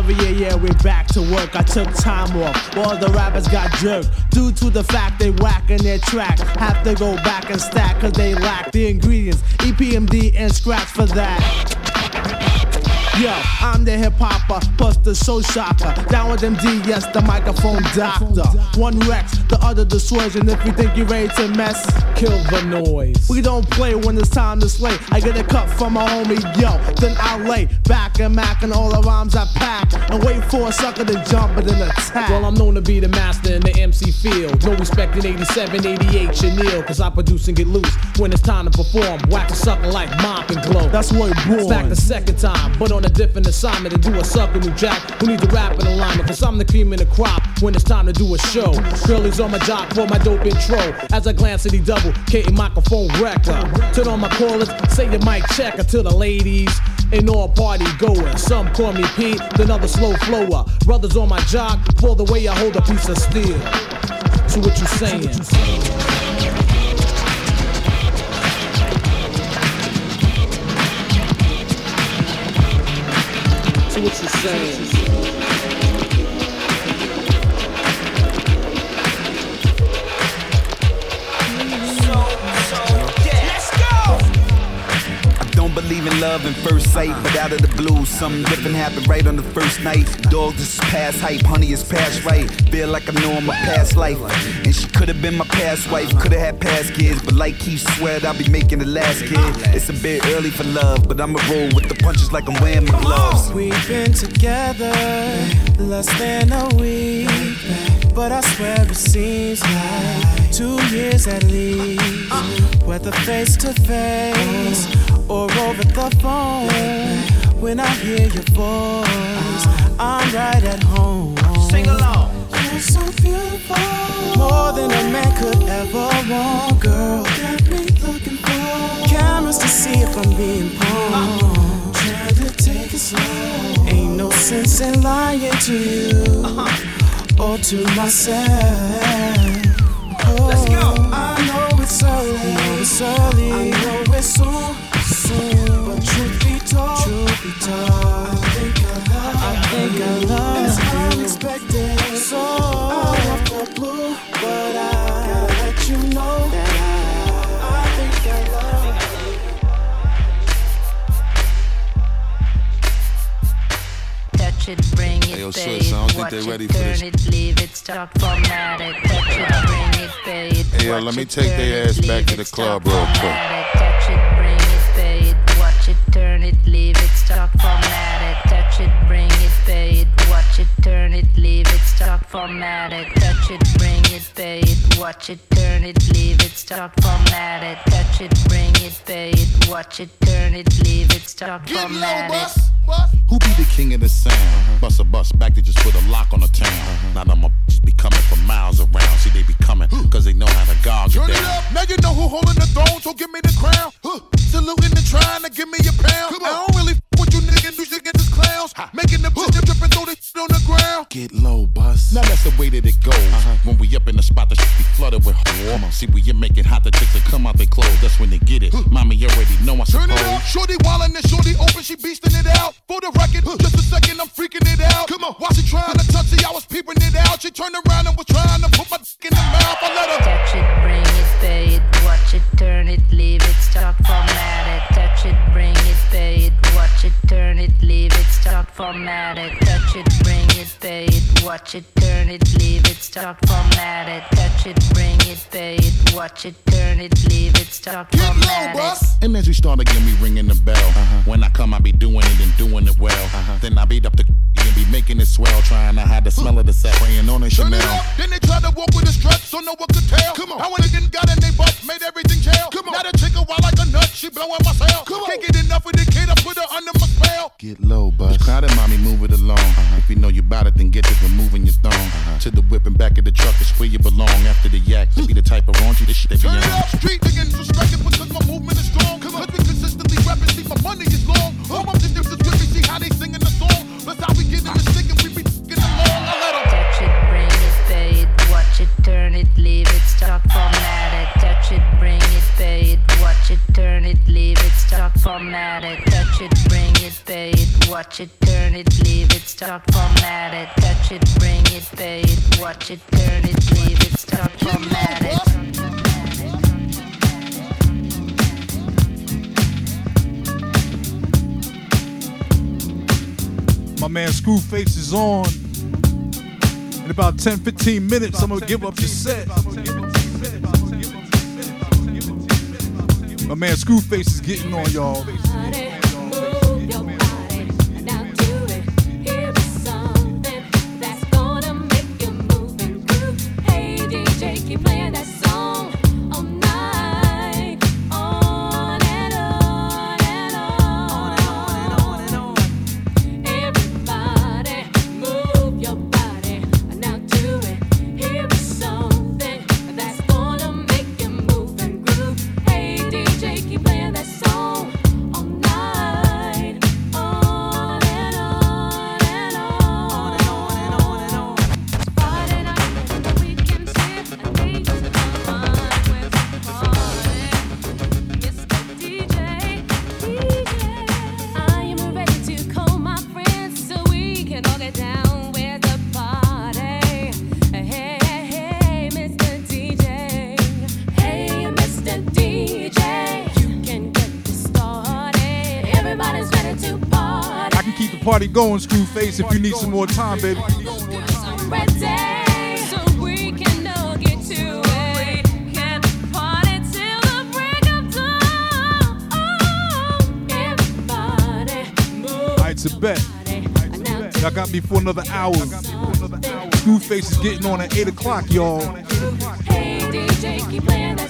Speaker 31: Of it, yeah, yeah, we're back to work. I took time off. All the rappers got jerked due to the fact they whacking their track. Have to go back and stack cause they lack the ingredients, EPMD and scratch for that. Yo, I'm the hip hopper, plus the soul shocker. Down with MD, yes, the microphone doctor. One Rex, the other the Swerge, and if you think you're ready to mess, kill the noise. We don't play when it's time to slay. I get a cut from my homie, yo, then I lay back and mac and all the rhymes I pack and wait for a sucker to jump and then attack. Well, I'm known to be the master in the MC field. No respect in 87, 88, Chanel, cause I produce and get loose when it's time to perform. Whack a sucker like mop and glow. That's where it born. Back the second time, but on a different assignment to do a sucker new jack who needs a rap in alignment. Cause I'm the cream in the crop when it's time to do a show. Girlies on my jock for my dope intro. As I glance at the double, K microphone wrecker. Turn on my callers, say your mic checker to the ladies. And all party goers. Some call me Pete, then other slow flower. Brothers on my jock for the way I hold a piece of steel. So what you saying? What you saying?
Speaker 23: Don't believe in love in first sight, but out of the blue, something different happened right on the first night. Dog, this is past hype, honey is past right. Feel like I know my past life. And she could have been my past wife, could have had past kids, but like Keith Sweat, I'll be making the last kid. It's a bit early for love, but I'ma roll with the punches like I'm wearing my gloves.
Speaker 38: We've been together less than a week, but I swear it seems like two years at least. Whether face to face or over the phone, when I hear your voice, I'm right at home. Sing along. You're so beautiful, more than a man could ever want, girl. Got me looking for cameras to see if I'm being Punk'd. Trying to take it slow. Ain't no sense in lying to you uh-huh. or to myself. Let's go. I know it's early. I know it's early. I know it's soon, soon. But truth be told, truth be told, I think I love, I think I love it's unexpected. So out of the blue, but I gotta let you know that I, I think I love you.
Speaker 39: Touch it, bring it,
Speaker 40: Hey, yo, I don't think
Speaker 39: watch
Speaker 40: they
Speaker 39: it,
Speaker 40: ready for this.
Speaker 39: it, leave it, stop, format it. Touch it, bring it, pay it,
Speaker 40: Hey, yo, let me take their ass back to the club real quick.
Speaker 39: Touch it, bring it, pay it, watch it, turn it, leave it, stop, it, watch it, turn it, leave it, stop, format it. Touch it, bring it, pay it, watch it, turn it, leave it, stop, format it. Touch it, bring it, pay it, watch it, turn it, leave it, stop, format it.
Speaker 40: Who be the king of the sound? Bust a bus back to just put a lock on the town. Now them just be coming from miles around. See, they be coming cause they know how to guard get
Speaker 21: Turn it
Speaker 40: down.
Speaker 21: up, now you know who holding the throne, so give me the crown. Huh. Saluting and trying to give me a pound. I don't really f with you niggas, you should get this clowns. Making them shit drip and throw this shit on the ground.
Speaker 40: Get low, bus. Now that's the way that it goes. Uh-huh. When we up in the spot, the shit be flooded with warm. See, when you make it hot, the chicks that come out they clothes. That's when they get it. Mommy, you already know I
Speaker 21: Turn
Speaker 40: suppose.
Speaker 21: it up, shorty wildin' and shorty open, she beastin' it out. For the record, just a second, I'm freaking it out. Come on, while she trying to touch it, I was peeping it out. She turned around and was trying to put my dick in the mouth. I let her
Speaker 39: Touch it, bring it, pay it, watch it, turn it, leave it, stop, format it. Touch it, bring it, pay it, watch it, turn it, leave it, stop, format it, touch it, bring it, pay it, watch it, turn it, leave it, start format it, touch it, bring it, pay it, watch it, turn it, leave it, start format it.
Speaker 23: And as we start again, we ringing the bell. Uh-huh. When I come, I be doing it and doing it well. Uh-huh. Then I beat up the and be making it swell, trying to hide the smell of the set, praying on a Chanel.
Speaker 21: up, then they try to walk with a strut, so no one could tell. Come on. How a nigga got in they butt, made everything jail. Come on. Now the chick a wild like a nut, she blowing my cell. Come on. Can't get enough of the kid, I put her under my spell.
Speaker 23: Get low, bus. Crowded, mommy, move it along. Uh-huh. If you know you bout it, then get to removing your thong. Uh-huh. To the whip and back of the truck is where you belong. After the yak, to be the type of raunchy this shit they be
Speaker 21: Turn it
Speaker 23: on.
Speaker 21: up, street niggas respected because my movement is strong. Cause we consistently rapping, see my money is long. All my niggas is with me, see how they singing the song. That's how we get in the stick and we be f***ing along. I let 'em.
Speaker 39: Touch it, bring it, pay it, watch it, turn it, leave it, start format it. It, format it. Touch it, bring it, pay it, watch it, turn it, leave it, start format it. Touch it, bring it, pay it, watch it, turn it, leave it, start format it.
Speaker 1: My man Screwface is on. In about 10, 15 minutes, I'm gonna give up the set. My man Screwface is getting on y'all. Can keep the party going, Screwface, if you need some more time, baby. Alright, it's a bet. Y'all got me for another hour. Screwface is getting on at 8 o'clock, y'all.
Speaker 38: Discos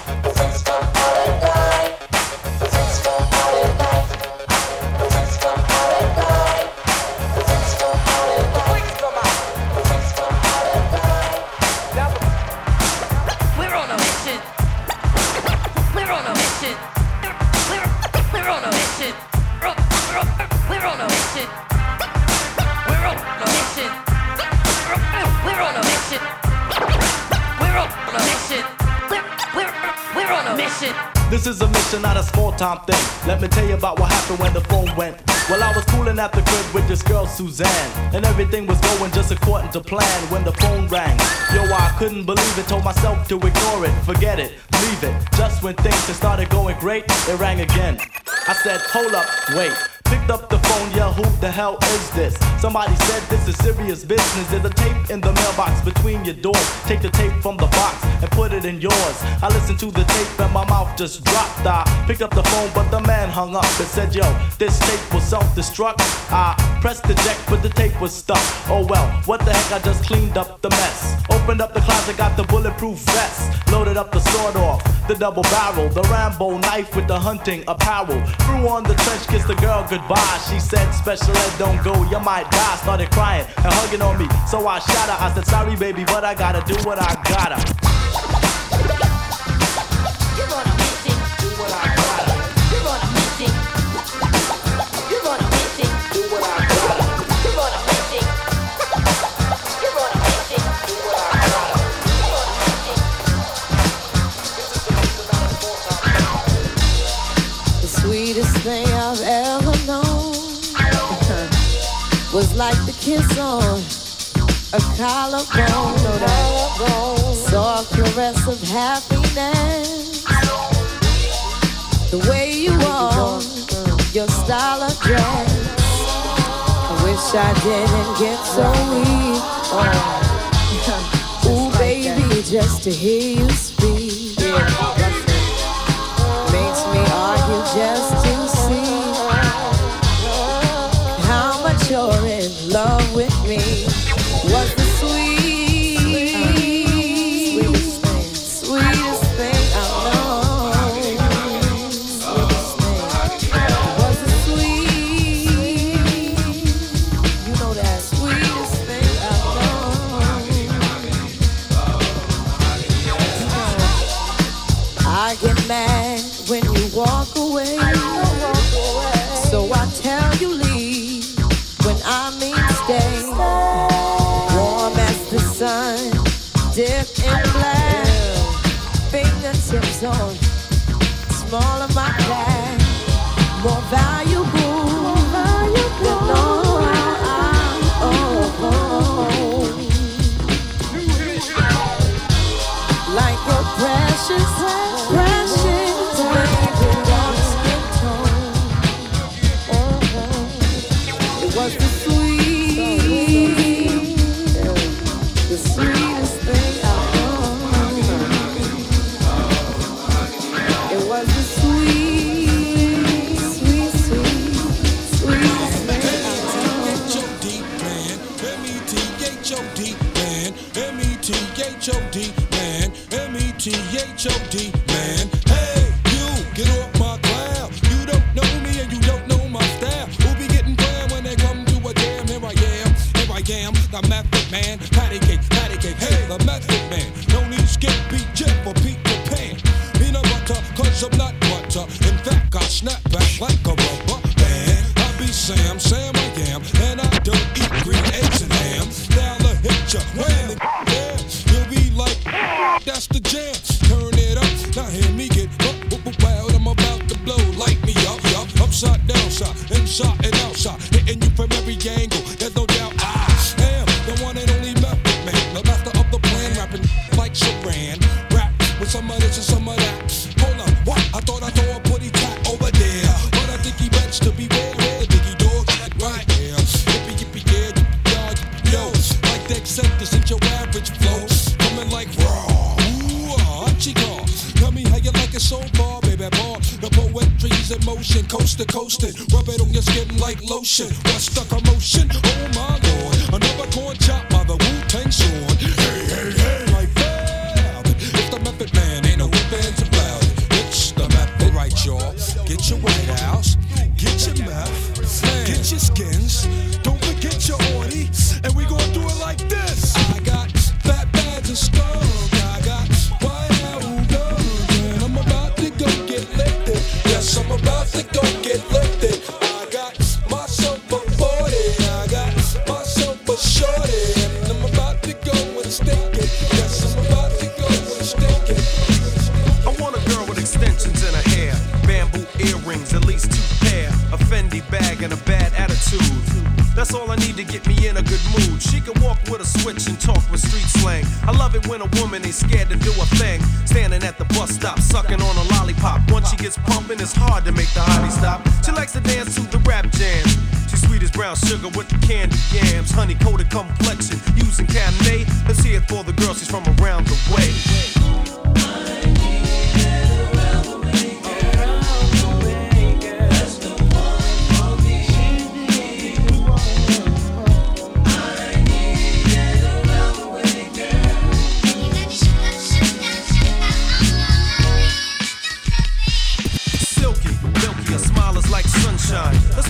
Speaker 41: Time thing. Let me tell you about what happened when the phone went. Well, I was cooling at the crib with this girl Suzanne, and everything was going just according to plan when the phone rang. Yo, I couldn't believe it, told myself to ignore it, forget it, leave it. Just when things had started going great, it rang again. I said, hold up, wait. Picked up the phone, yeah, who the hell is this? Somebody said this is serious business. There's a tape in the mailbox between your doors. Take the tape from the box and put it in yours. I listened to the tape and my mouth just dropped. I picked up the phone, but the man hung up and said, Yo, this tape was self destruct. I pressed the jack, but the tape was stuck. Oh well, what the heck? I just cleaned up the mess. Opened up the closet, got the bulletproof vest. Loaded up the sword off, the double barrel, the Rambo knife with the hunting apparel. Threw on the trench, kissed the girl goodbye. She said, Special Ed, don't go, you might die. Started crying and hugging on me, so I shot her. I said, Sorry, baby, but I gotta do what I gotta.
Speaker 32: Like the kiss on a collarbone. No, soft caress of happiness. The way you walk, your style of dress. I wish I didn't get so weak. Oh. [laughs] Ooh, baby, just to hear you speak. Makes in black. Fingertips on small of my back. More valuable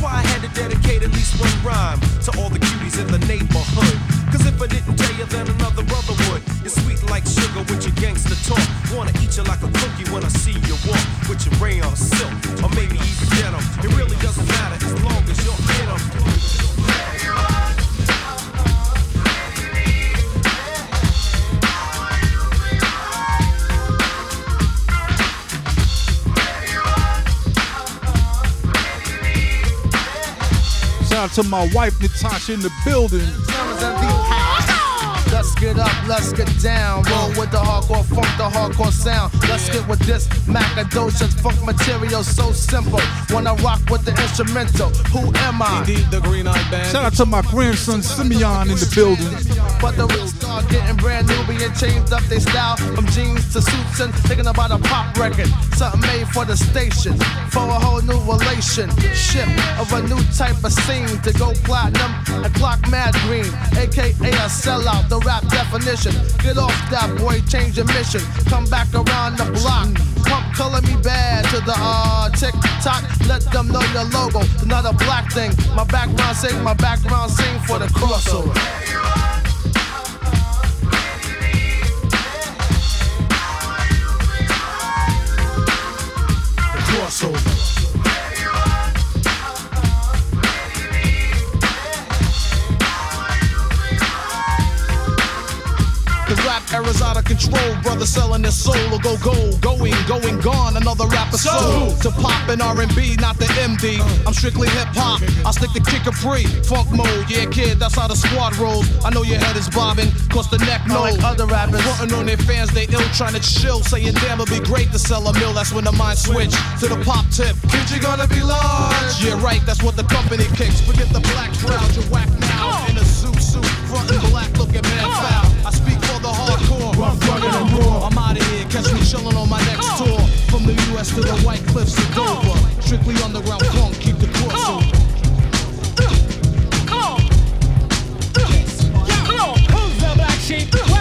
Speaker 36: why I had to dedicate at least one rhyme to all the cuties in the neighborhood. Cause if I didn't tell you, then another brother would. You're sweet like sugar with your gangster talk. Wanna eat you like a cookie when I see you walk with your rayon silk, or maybe even denim. It really doesn't matter as long as you're in 'em.
Speaker 1: Out to my wife Natasha in the building.
Speaker 17: Let's get up, let's get down. Roll with the hardcore funk, the hardcore sound. Let's get with this Macadocious funk material, so simple. Wanna rock with the instrumental. Who am I?
Speaker 1: Indeed, the Green Eye Band. Shout out to my grandson Simeon in the building.
Speaker 17: But the rich start getting brand new, being changed up their style from jeans to suits and thinking about a pop record. Something made for the station, for a whole new relationship of a new type of scene to go platinum and clock mad green, aka a sellout, the rap definition. Get off that boy, change your mission, come back around the block. Pump Color Me Badd to the uh tick tock, let them know your logo, not a black thing. My background sing, my background sing for the crossover.
Speaker 42: Control, brother selling their soul will go gold, going, going, gone. Another rapper soul to pop and R&B, not the MD. I'm strictly hip hop. I stick to kick a free, funk mode. Yeah, kid, that's how the squad rolls. I know your head is bobbing, cause the neck knows.
Speaker 17: Like other rappers,
Speaker 42: frontin' on their fans, they ill trying to chill, saying damn, it'd be great to sell a mill. That's when the mind switch to the pop tip. Kid, you gonna be large. Yeah, right. That's what the company kicks. Forget the black crowd, you're whack now. In a suit, suit, frontin' black, looking mad foul. I speak rugged, and raw. I'm out of here. Catch me chillin' on my next tour. From the U.S. to the White Cliffs of Dover. Strictly underground funk, keep the crossover.
Speaker 5: Who's the black sheep?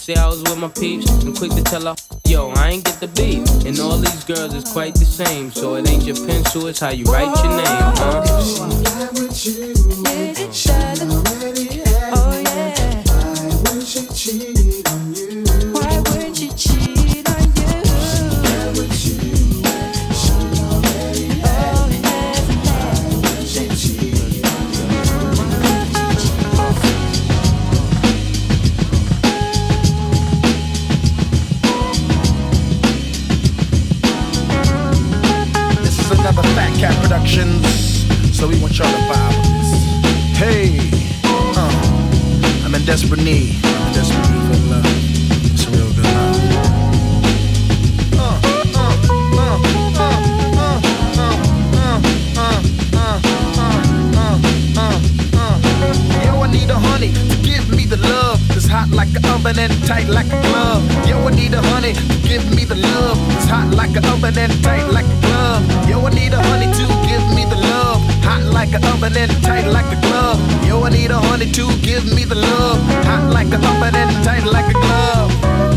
Speaker 36: Say I
Speaker 43: was with my peeps. And quick to tell her, yo, I ain't get the beat. And all these girls is quite the same. So it ain't your pencil, it's how you write your name, huh?
Speaker 27: Uh, uh, uh, uh, uh, uh. Yo, I need a honey to give me the love. It's hot like an oven and tight like a glove. Yo, I need a honey to give me the love. It's hot like an oven and tight like a glove. Yo, I need a honey to Hot like an oven and tight like a glove. Yo, I need a honey to give me the love. Hot like an oven and tight like a glove.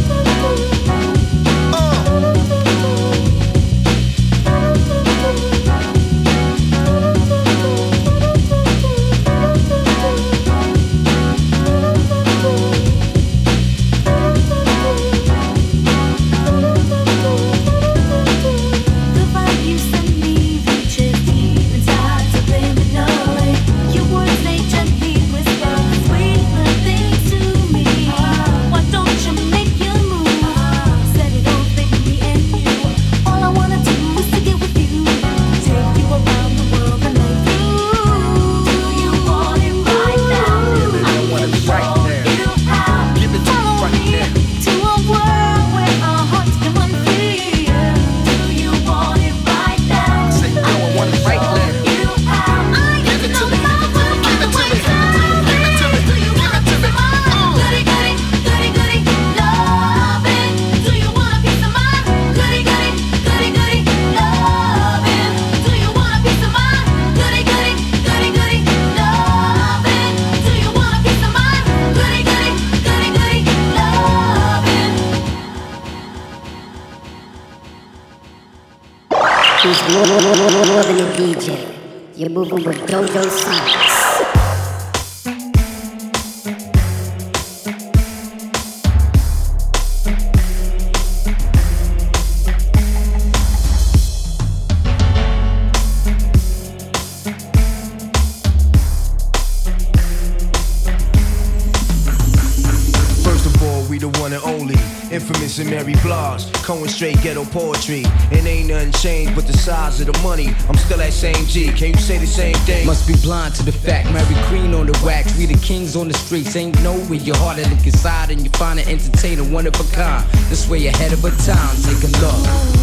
Speaker 27: Changed but the size of the money. I'm still that same G. Can you say the same thing?
Speaker 1: Must be blind to the fact. Mary Queen on the wax. We the kings on the streets. Ain't no where your heart to look inside and you find an entertainer, one of a kind. This way ahead of a time. Take a look.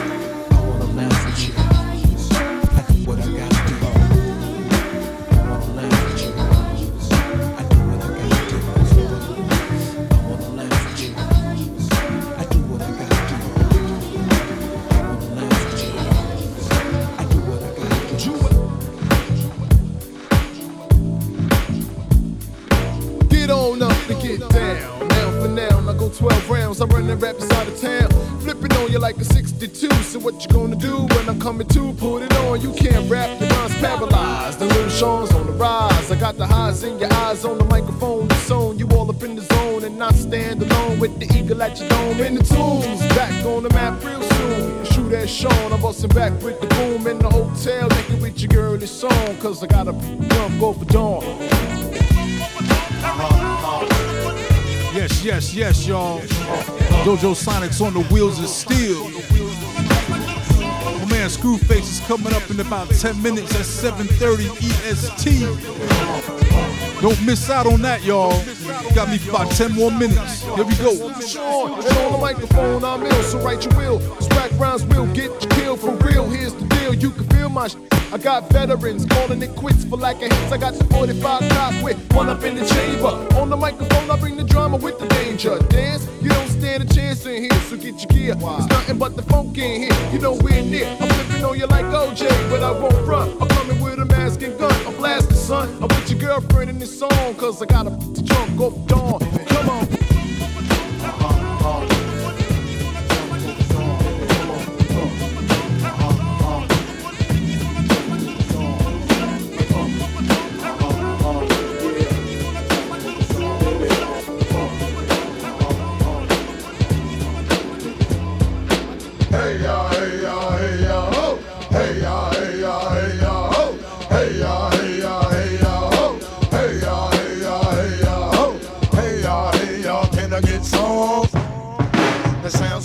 Speaker 8: Jojo Sonic's on the wheels of steel. My man Screwface is coming up in about 10 minutes at 7:30 EST. Don't miss out on that, y'all. Got me for about 10 more minutes. Here we go.
Speaker 17: And on the microphone I'm ill, so write your will. Sprack rounds will get you killed for real. Here's the deal, you can feel my sh- I got veterans calling it quits for lack of hits. I got the 45 cock with one up in the chamber. On the microphone, I bring the drama with the danger. Dance, you don't stand a chance in here, so get your gear. It's nothing but the funk in here. You know we're near. I'm flipping on you like OJ, but I won't run. I'm coming with a mask and gun. I'm blasting, son. I'm with your girlfriend in this song, cause I got a trunk go for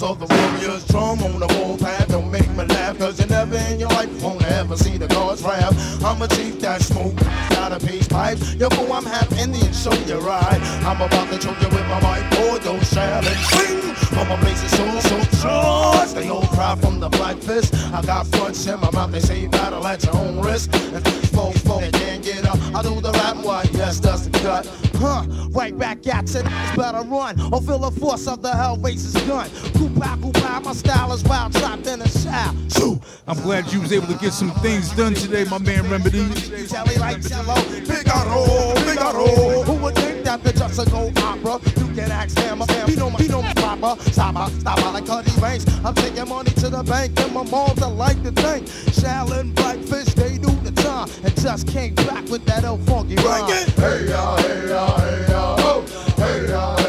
Speaker 28: of the warrior's drum on the warpath don't make me laugh Cause you never in your life won't ever see the gods rap I'm a chief that smoke, got a peace pipe Yo, I'm half Indian, show you're right. I'm about to choke you with my oh, don't shout and swing. Mama place is so, so charged They all cry from the black fist. I got fronts in my mouth, they say you battle at your own risk. And these folks, folks, they can't get up. I do the rap, why, yes, that's the cut Huh, right back at you, better run Or feel the force of the hell race's gun Kupa, kupa, my style is wild, trapped in a Shoo,
Speaker 8: I'm glad you was able to get some things done today, my man Remedy.
Speaker 28: Telly like Cello, Figaro, Figaro. Who would think that the just a go opera? You can ask him. He know my, he know my proper. Stop, stop, like Cutty Ranks. I'm taking money to the bank, and my moms I like to thank. Shallon, Blackfish, they do the time, and just came back with that old funky rhyme. Hey ya, hey ya, hey ya, ho. Hey ya,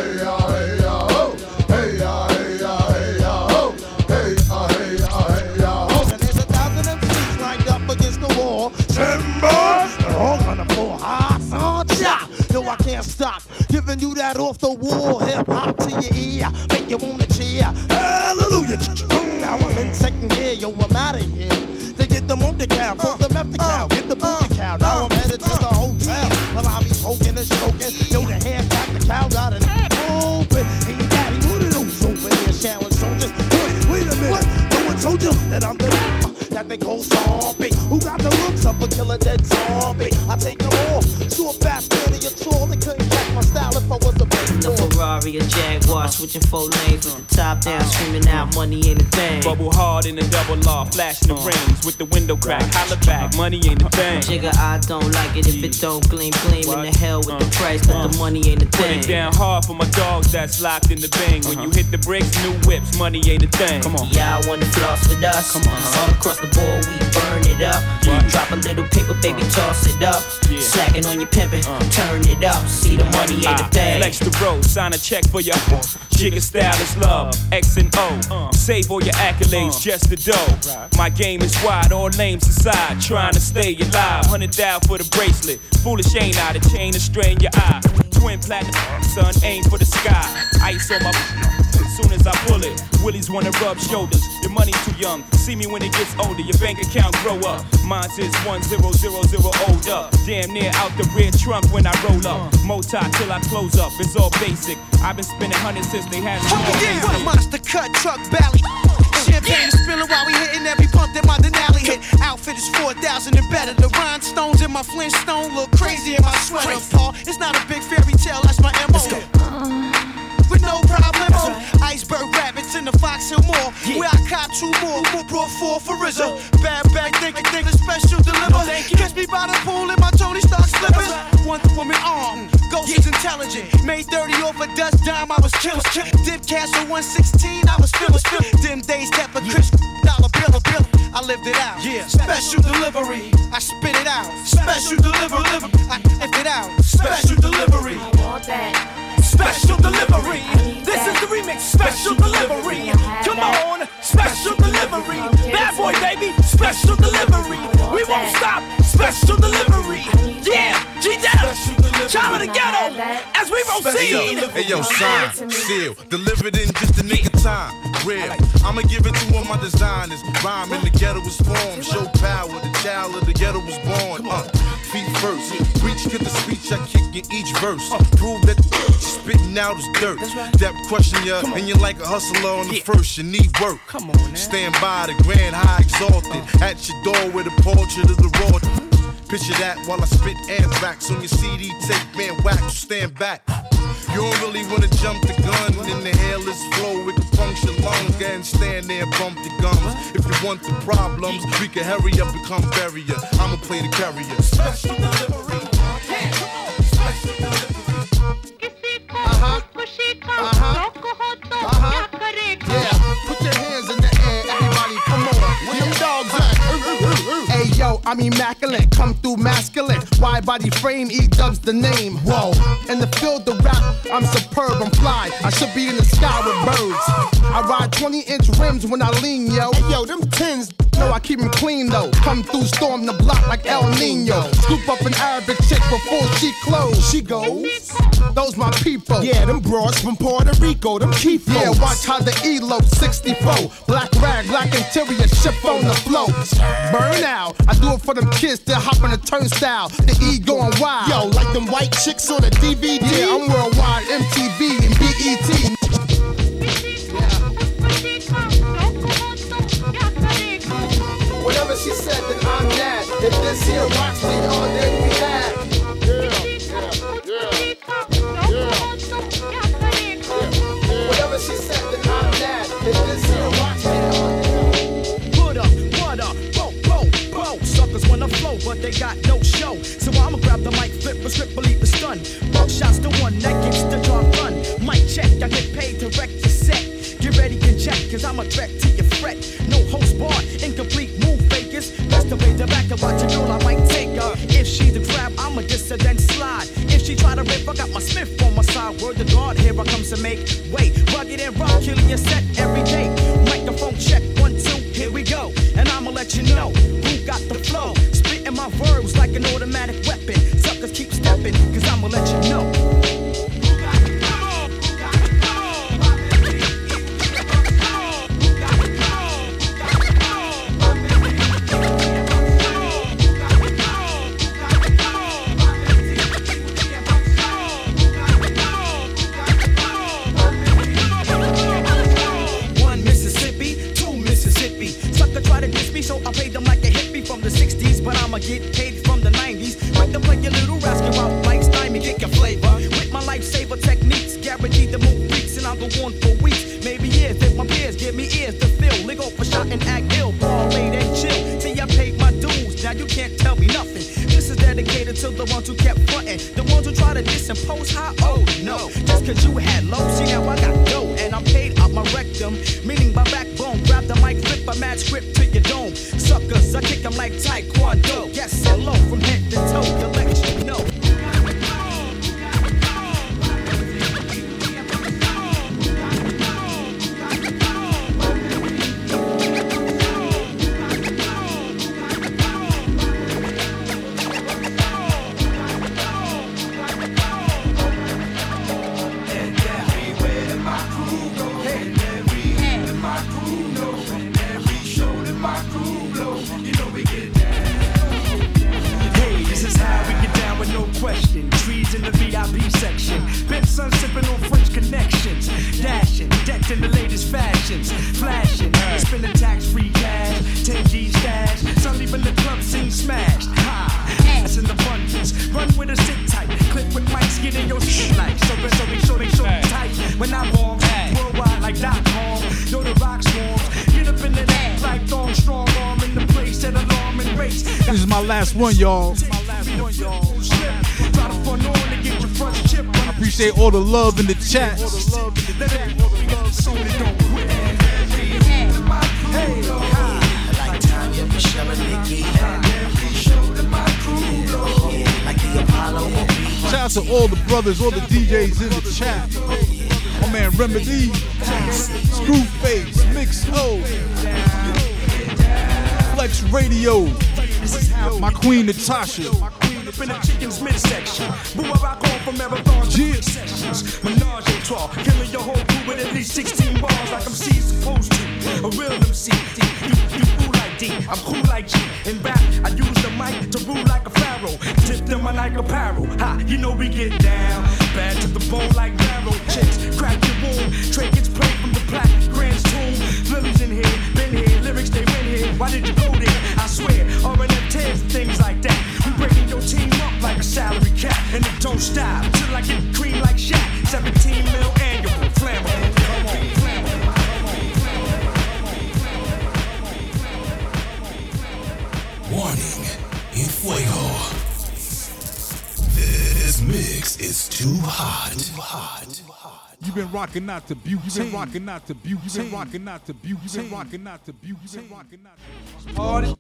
Speaker 28: Can't stop giving you that off the wall hip hop to your ear, make you wanna cheer. Hallelujah. Now I'm in second gear, yo, I'm out of here. They get the monkey cow, from the meth cow, get the booty cow. Now I'm headed to the hotel. Well, I'll be poking and stroking. Yo, the hair got the cow got an open. Hey, daddy, what are those over there, showering soldiers? Wait, wait a minute. No one told you that I'm the [laughs] that they call zombie. Who got the looks of a killer dead zombie? I take them all. So
Speaker 14: The Ferrari Jaguar, switching four lanes with the top down, screaming out money ain't a thing.
Speaker 11: Bubble hard in a double law, flashing the rings with the window crack. Holla back, money ain't a thing.
Speaker 14: Jigga, I don't like it if it don't gleam, gleam in the hell with the uh, price, but the uh. money ain't a
Speaker 11: Put
Speaker 14: thing.
Speaker 11: it down hard for my dogs that's locked in the bang. When you uh-huh. hit the bricks, new whips, money ain't a thing. Come on.
Speaker 14: Yeah, I wanna floss with us. Come on, all across the board, we burn it up. Drop a little paper, baby, uh. toss it up. Slacking on your pimpin', turn it up. See the money ain't a ah. thing.
Speaker 11: Flex the road, sign a check for your Jigga style is love, X and O. Save all your accolades, just the dough. My game is wide, all names aside. Trying to stay alive. Hundred thou for the bracelet. Foolish ain't I, the chain to strain your eye. Twin platinum, son, aim for the sky. Ice on my as soon as I pull it. Willies wanna rub shoulders. Your money too young. See me when it gets older. Your bank account grow up. Mine says one zero zero zero old up. Damn near out the rear trunk when I roll up. Moti till I close up. It's all basic. I've been spending hundreds since they had
Speaker 35: Oh yeah, monster cut truck belly. Champagne is spilling while we hitting every pump that my Denali hit. Outfit is 4,000 and better. The rhinestones in my Flintstone look crazy in my sweater. Paul, it's not a big fairy tale, that's my MO. With no problem. Iceberg rabbits in the Fox Hill Mall. Where I caught two more, more brought four for RZA. Bad bag, think think the special deliver. Catch me by the pool in my Tony Stark slippers. One woman arm, Ghost is intelligent. Made 30 off a dust dime, I was killed. Dip cash Castle 116, I was feeling spill. Dim days kept a crisp dollar bill, a bill. I lived it out. Yeah. Special delivery. I spit it out. Special delivery. I if it out. Special delivery. I want that Special delivery. This is the remix. Special delivery. Come on. Special delivery. Bad boy, baby. Special delivery. We won't stop. Special delivery. Yeah. G Dep. Child of the ghetto. As we proceed.
Speaker 28: Hey yo, sign, seal, delivered in just a nigga time. Real, I'ma give it to all my designers. Rhyme in the ghetto was formed, show power. The child of the ghetto was born. Uh, feet first, preach, get the speech I kick in each verse. Prove that spitting out is dirt. That question you, and you're like a hustler on the first. You need work. Come on, stand by the grand high exalted. At your door with a portrait of the raw. Picture that while I spit anthrax on your CD tape, man, whack, you stand back. You don't really wanna jump the gun in the hairless flow with the puncture lungs and stand there and bump the gums. If you want the problems, we can hurry up and come bury ya. I'ma play the carrier. Special delivery.
Speaker 17: Uh-huh. Uh-huh. Uh-huh. I'm immaculate, come through masculine. Wide body frame, E dubs the name. Whoa. In the field of rap, I'm superb, I'm fly. I should be in the sky with birds. I ride 20 inch rims when I lean, yo. Hey, yo, them tins. No, I keep 'em clean though. Come through, storm the block like El Nino. Scoop up an Arabic chick before she close. She goes. Those my people. Yeah, them broads from Puerto Rico, them keep Yeah, watch how the elope 64. Black rag, black interior, ship on the flow. Burn out. I do it for them kids that hop on the turnstile. The E going wild. Yo, like them white chicks on the DVD. Yeah, I'm worldwide, MTV and BET. She said, then I'm that. If this here rocks me, all day we have. Whatever she said, then I'm that. This here all day.
Speaker 35: Put up, up, bo, bo, bo. Suckers wanna flow, but they got no show. So I'ma grab the mic, flip a script, believe the stun. Buckshot's the one that gets the job done. Mic check, I get paid to wreck checked, cause I'm a threat to your fret. No host bar, incomplete move fakers. Best to play the back and watch a girl, I might take her. If she's a crab, I'ma diss her, then slide. If she try to rip, I got my Smith on my side. Word to God, here I comes to make way. Rugged and rough, killing your set every day. Microphone check, one, two, here we go. And I'ma let you know who got the flow. Spitting my verbs like an automatic weapon. Suckers keep stepping, cause I'ma let you know.
Speaker 8: Love in the chat.
Speaker 35: Let it so they don't quit. Hey, ha.
Speaker 8: Shout out to all the brothers, all the DJs in the chat. My man Remedy, Screwface, Mix O, Flex Radio, my queen Natasha.
Speaker 35: up in the chicken's midsection. Boo, I rock on from marathon to sessions. Menage a trois, killing your whole crew with at least 16 bars like I'm C supposed to. A real MC, you, you fool like D, I'm cool like G. In rap, I use the mic to rule like a pharaoh. Tip them my like apparel. Ha, you know we get down. Bad to the bone like barrel. Chicks, crack your womb. Trey gets played from the black Grand's tomb. Lily's in here, been here, lyrics they win here. Why did you go cap, and it don't stop till I get cream like Shaq. 17 mil annual, flammable.
Speaker 32: Warning, en fuego. This mix is too hot. Too hot.
Speaker 8: You've been rocking out to Butane. You've been rocking out to Butane. You've been rocking out to Butane. You've been rocking out to Butane. You've been rocking out to
Speaker 44: Party.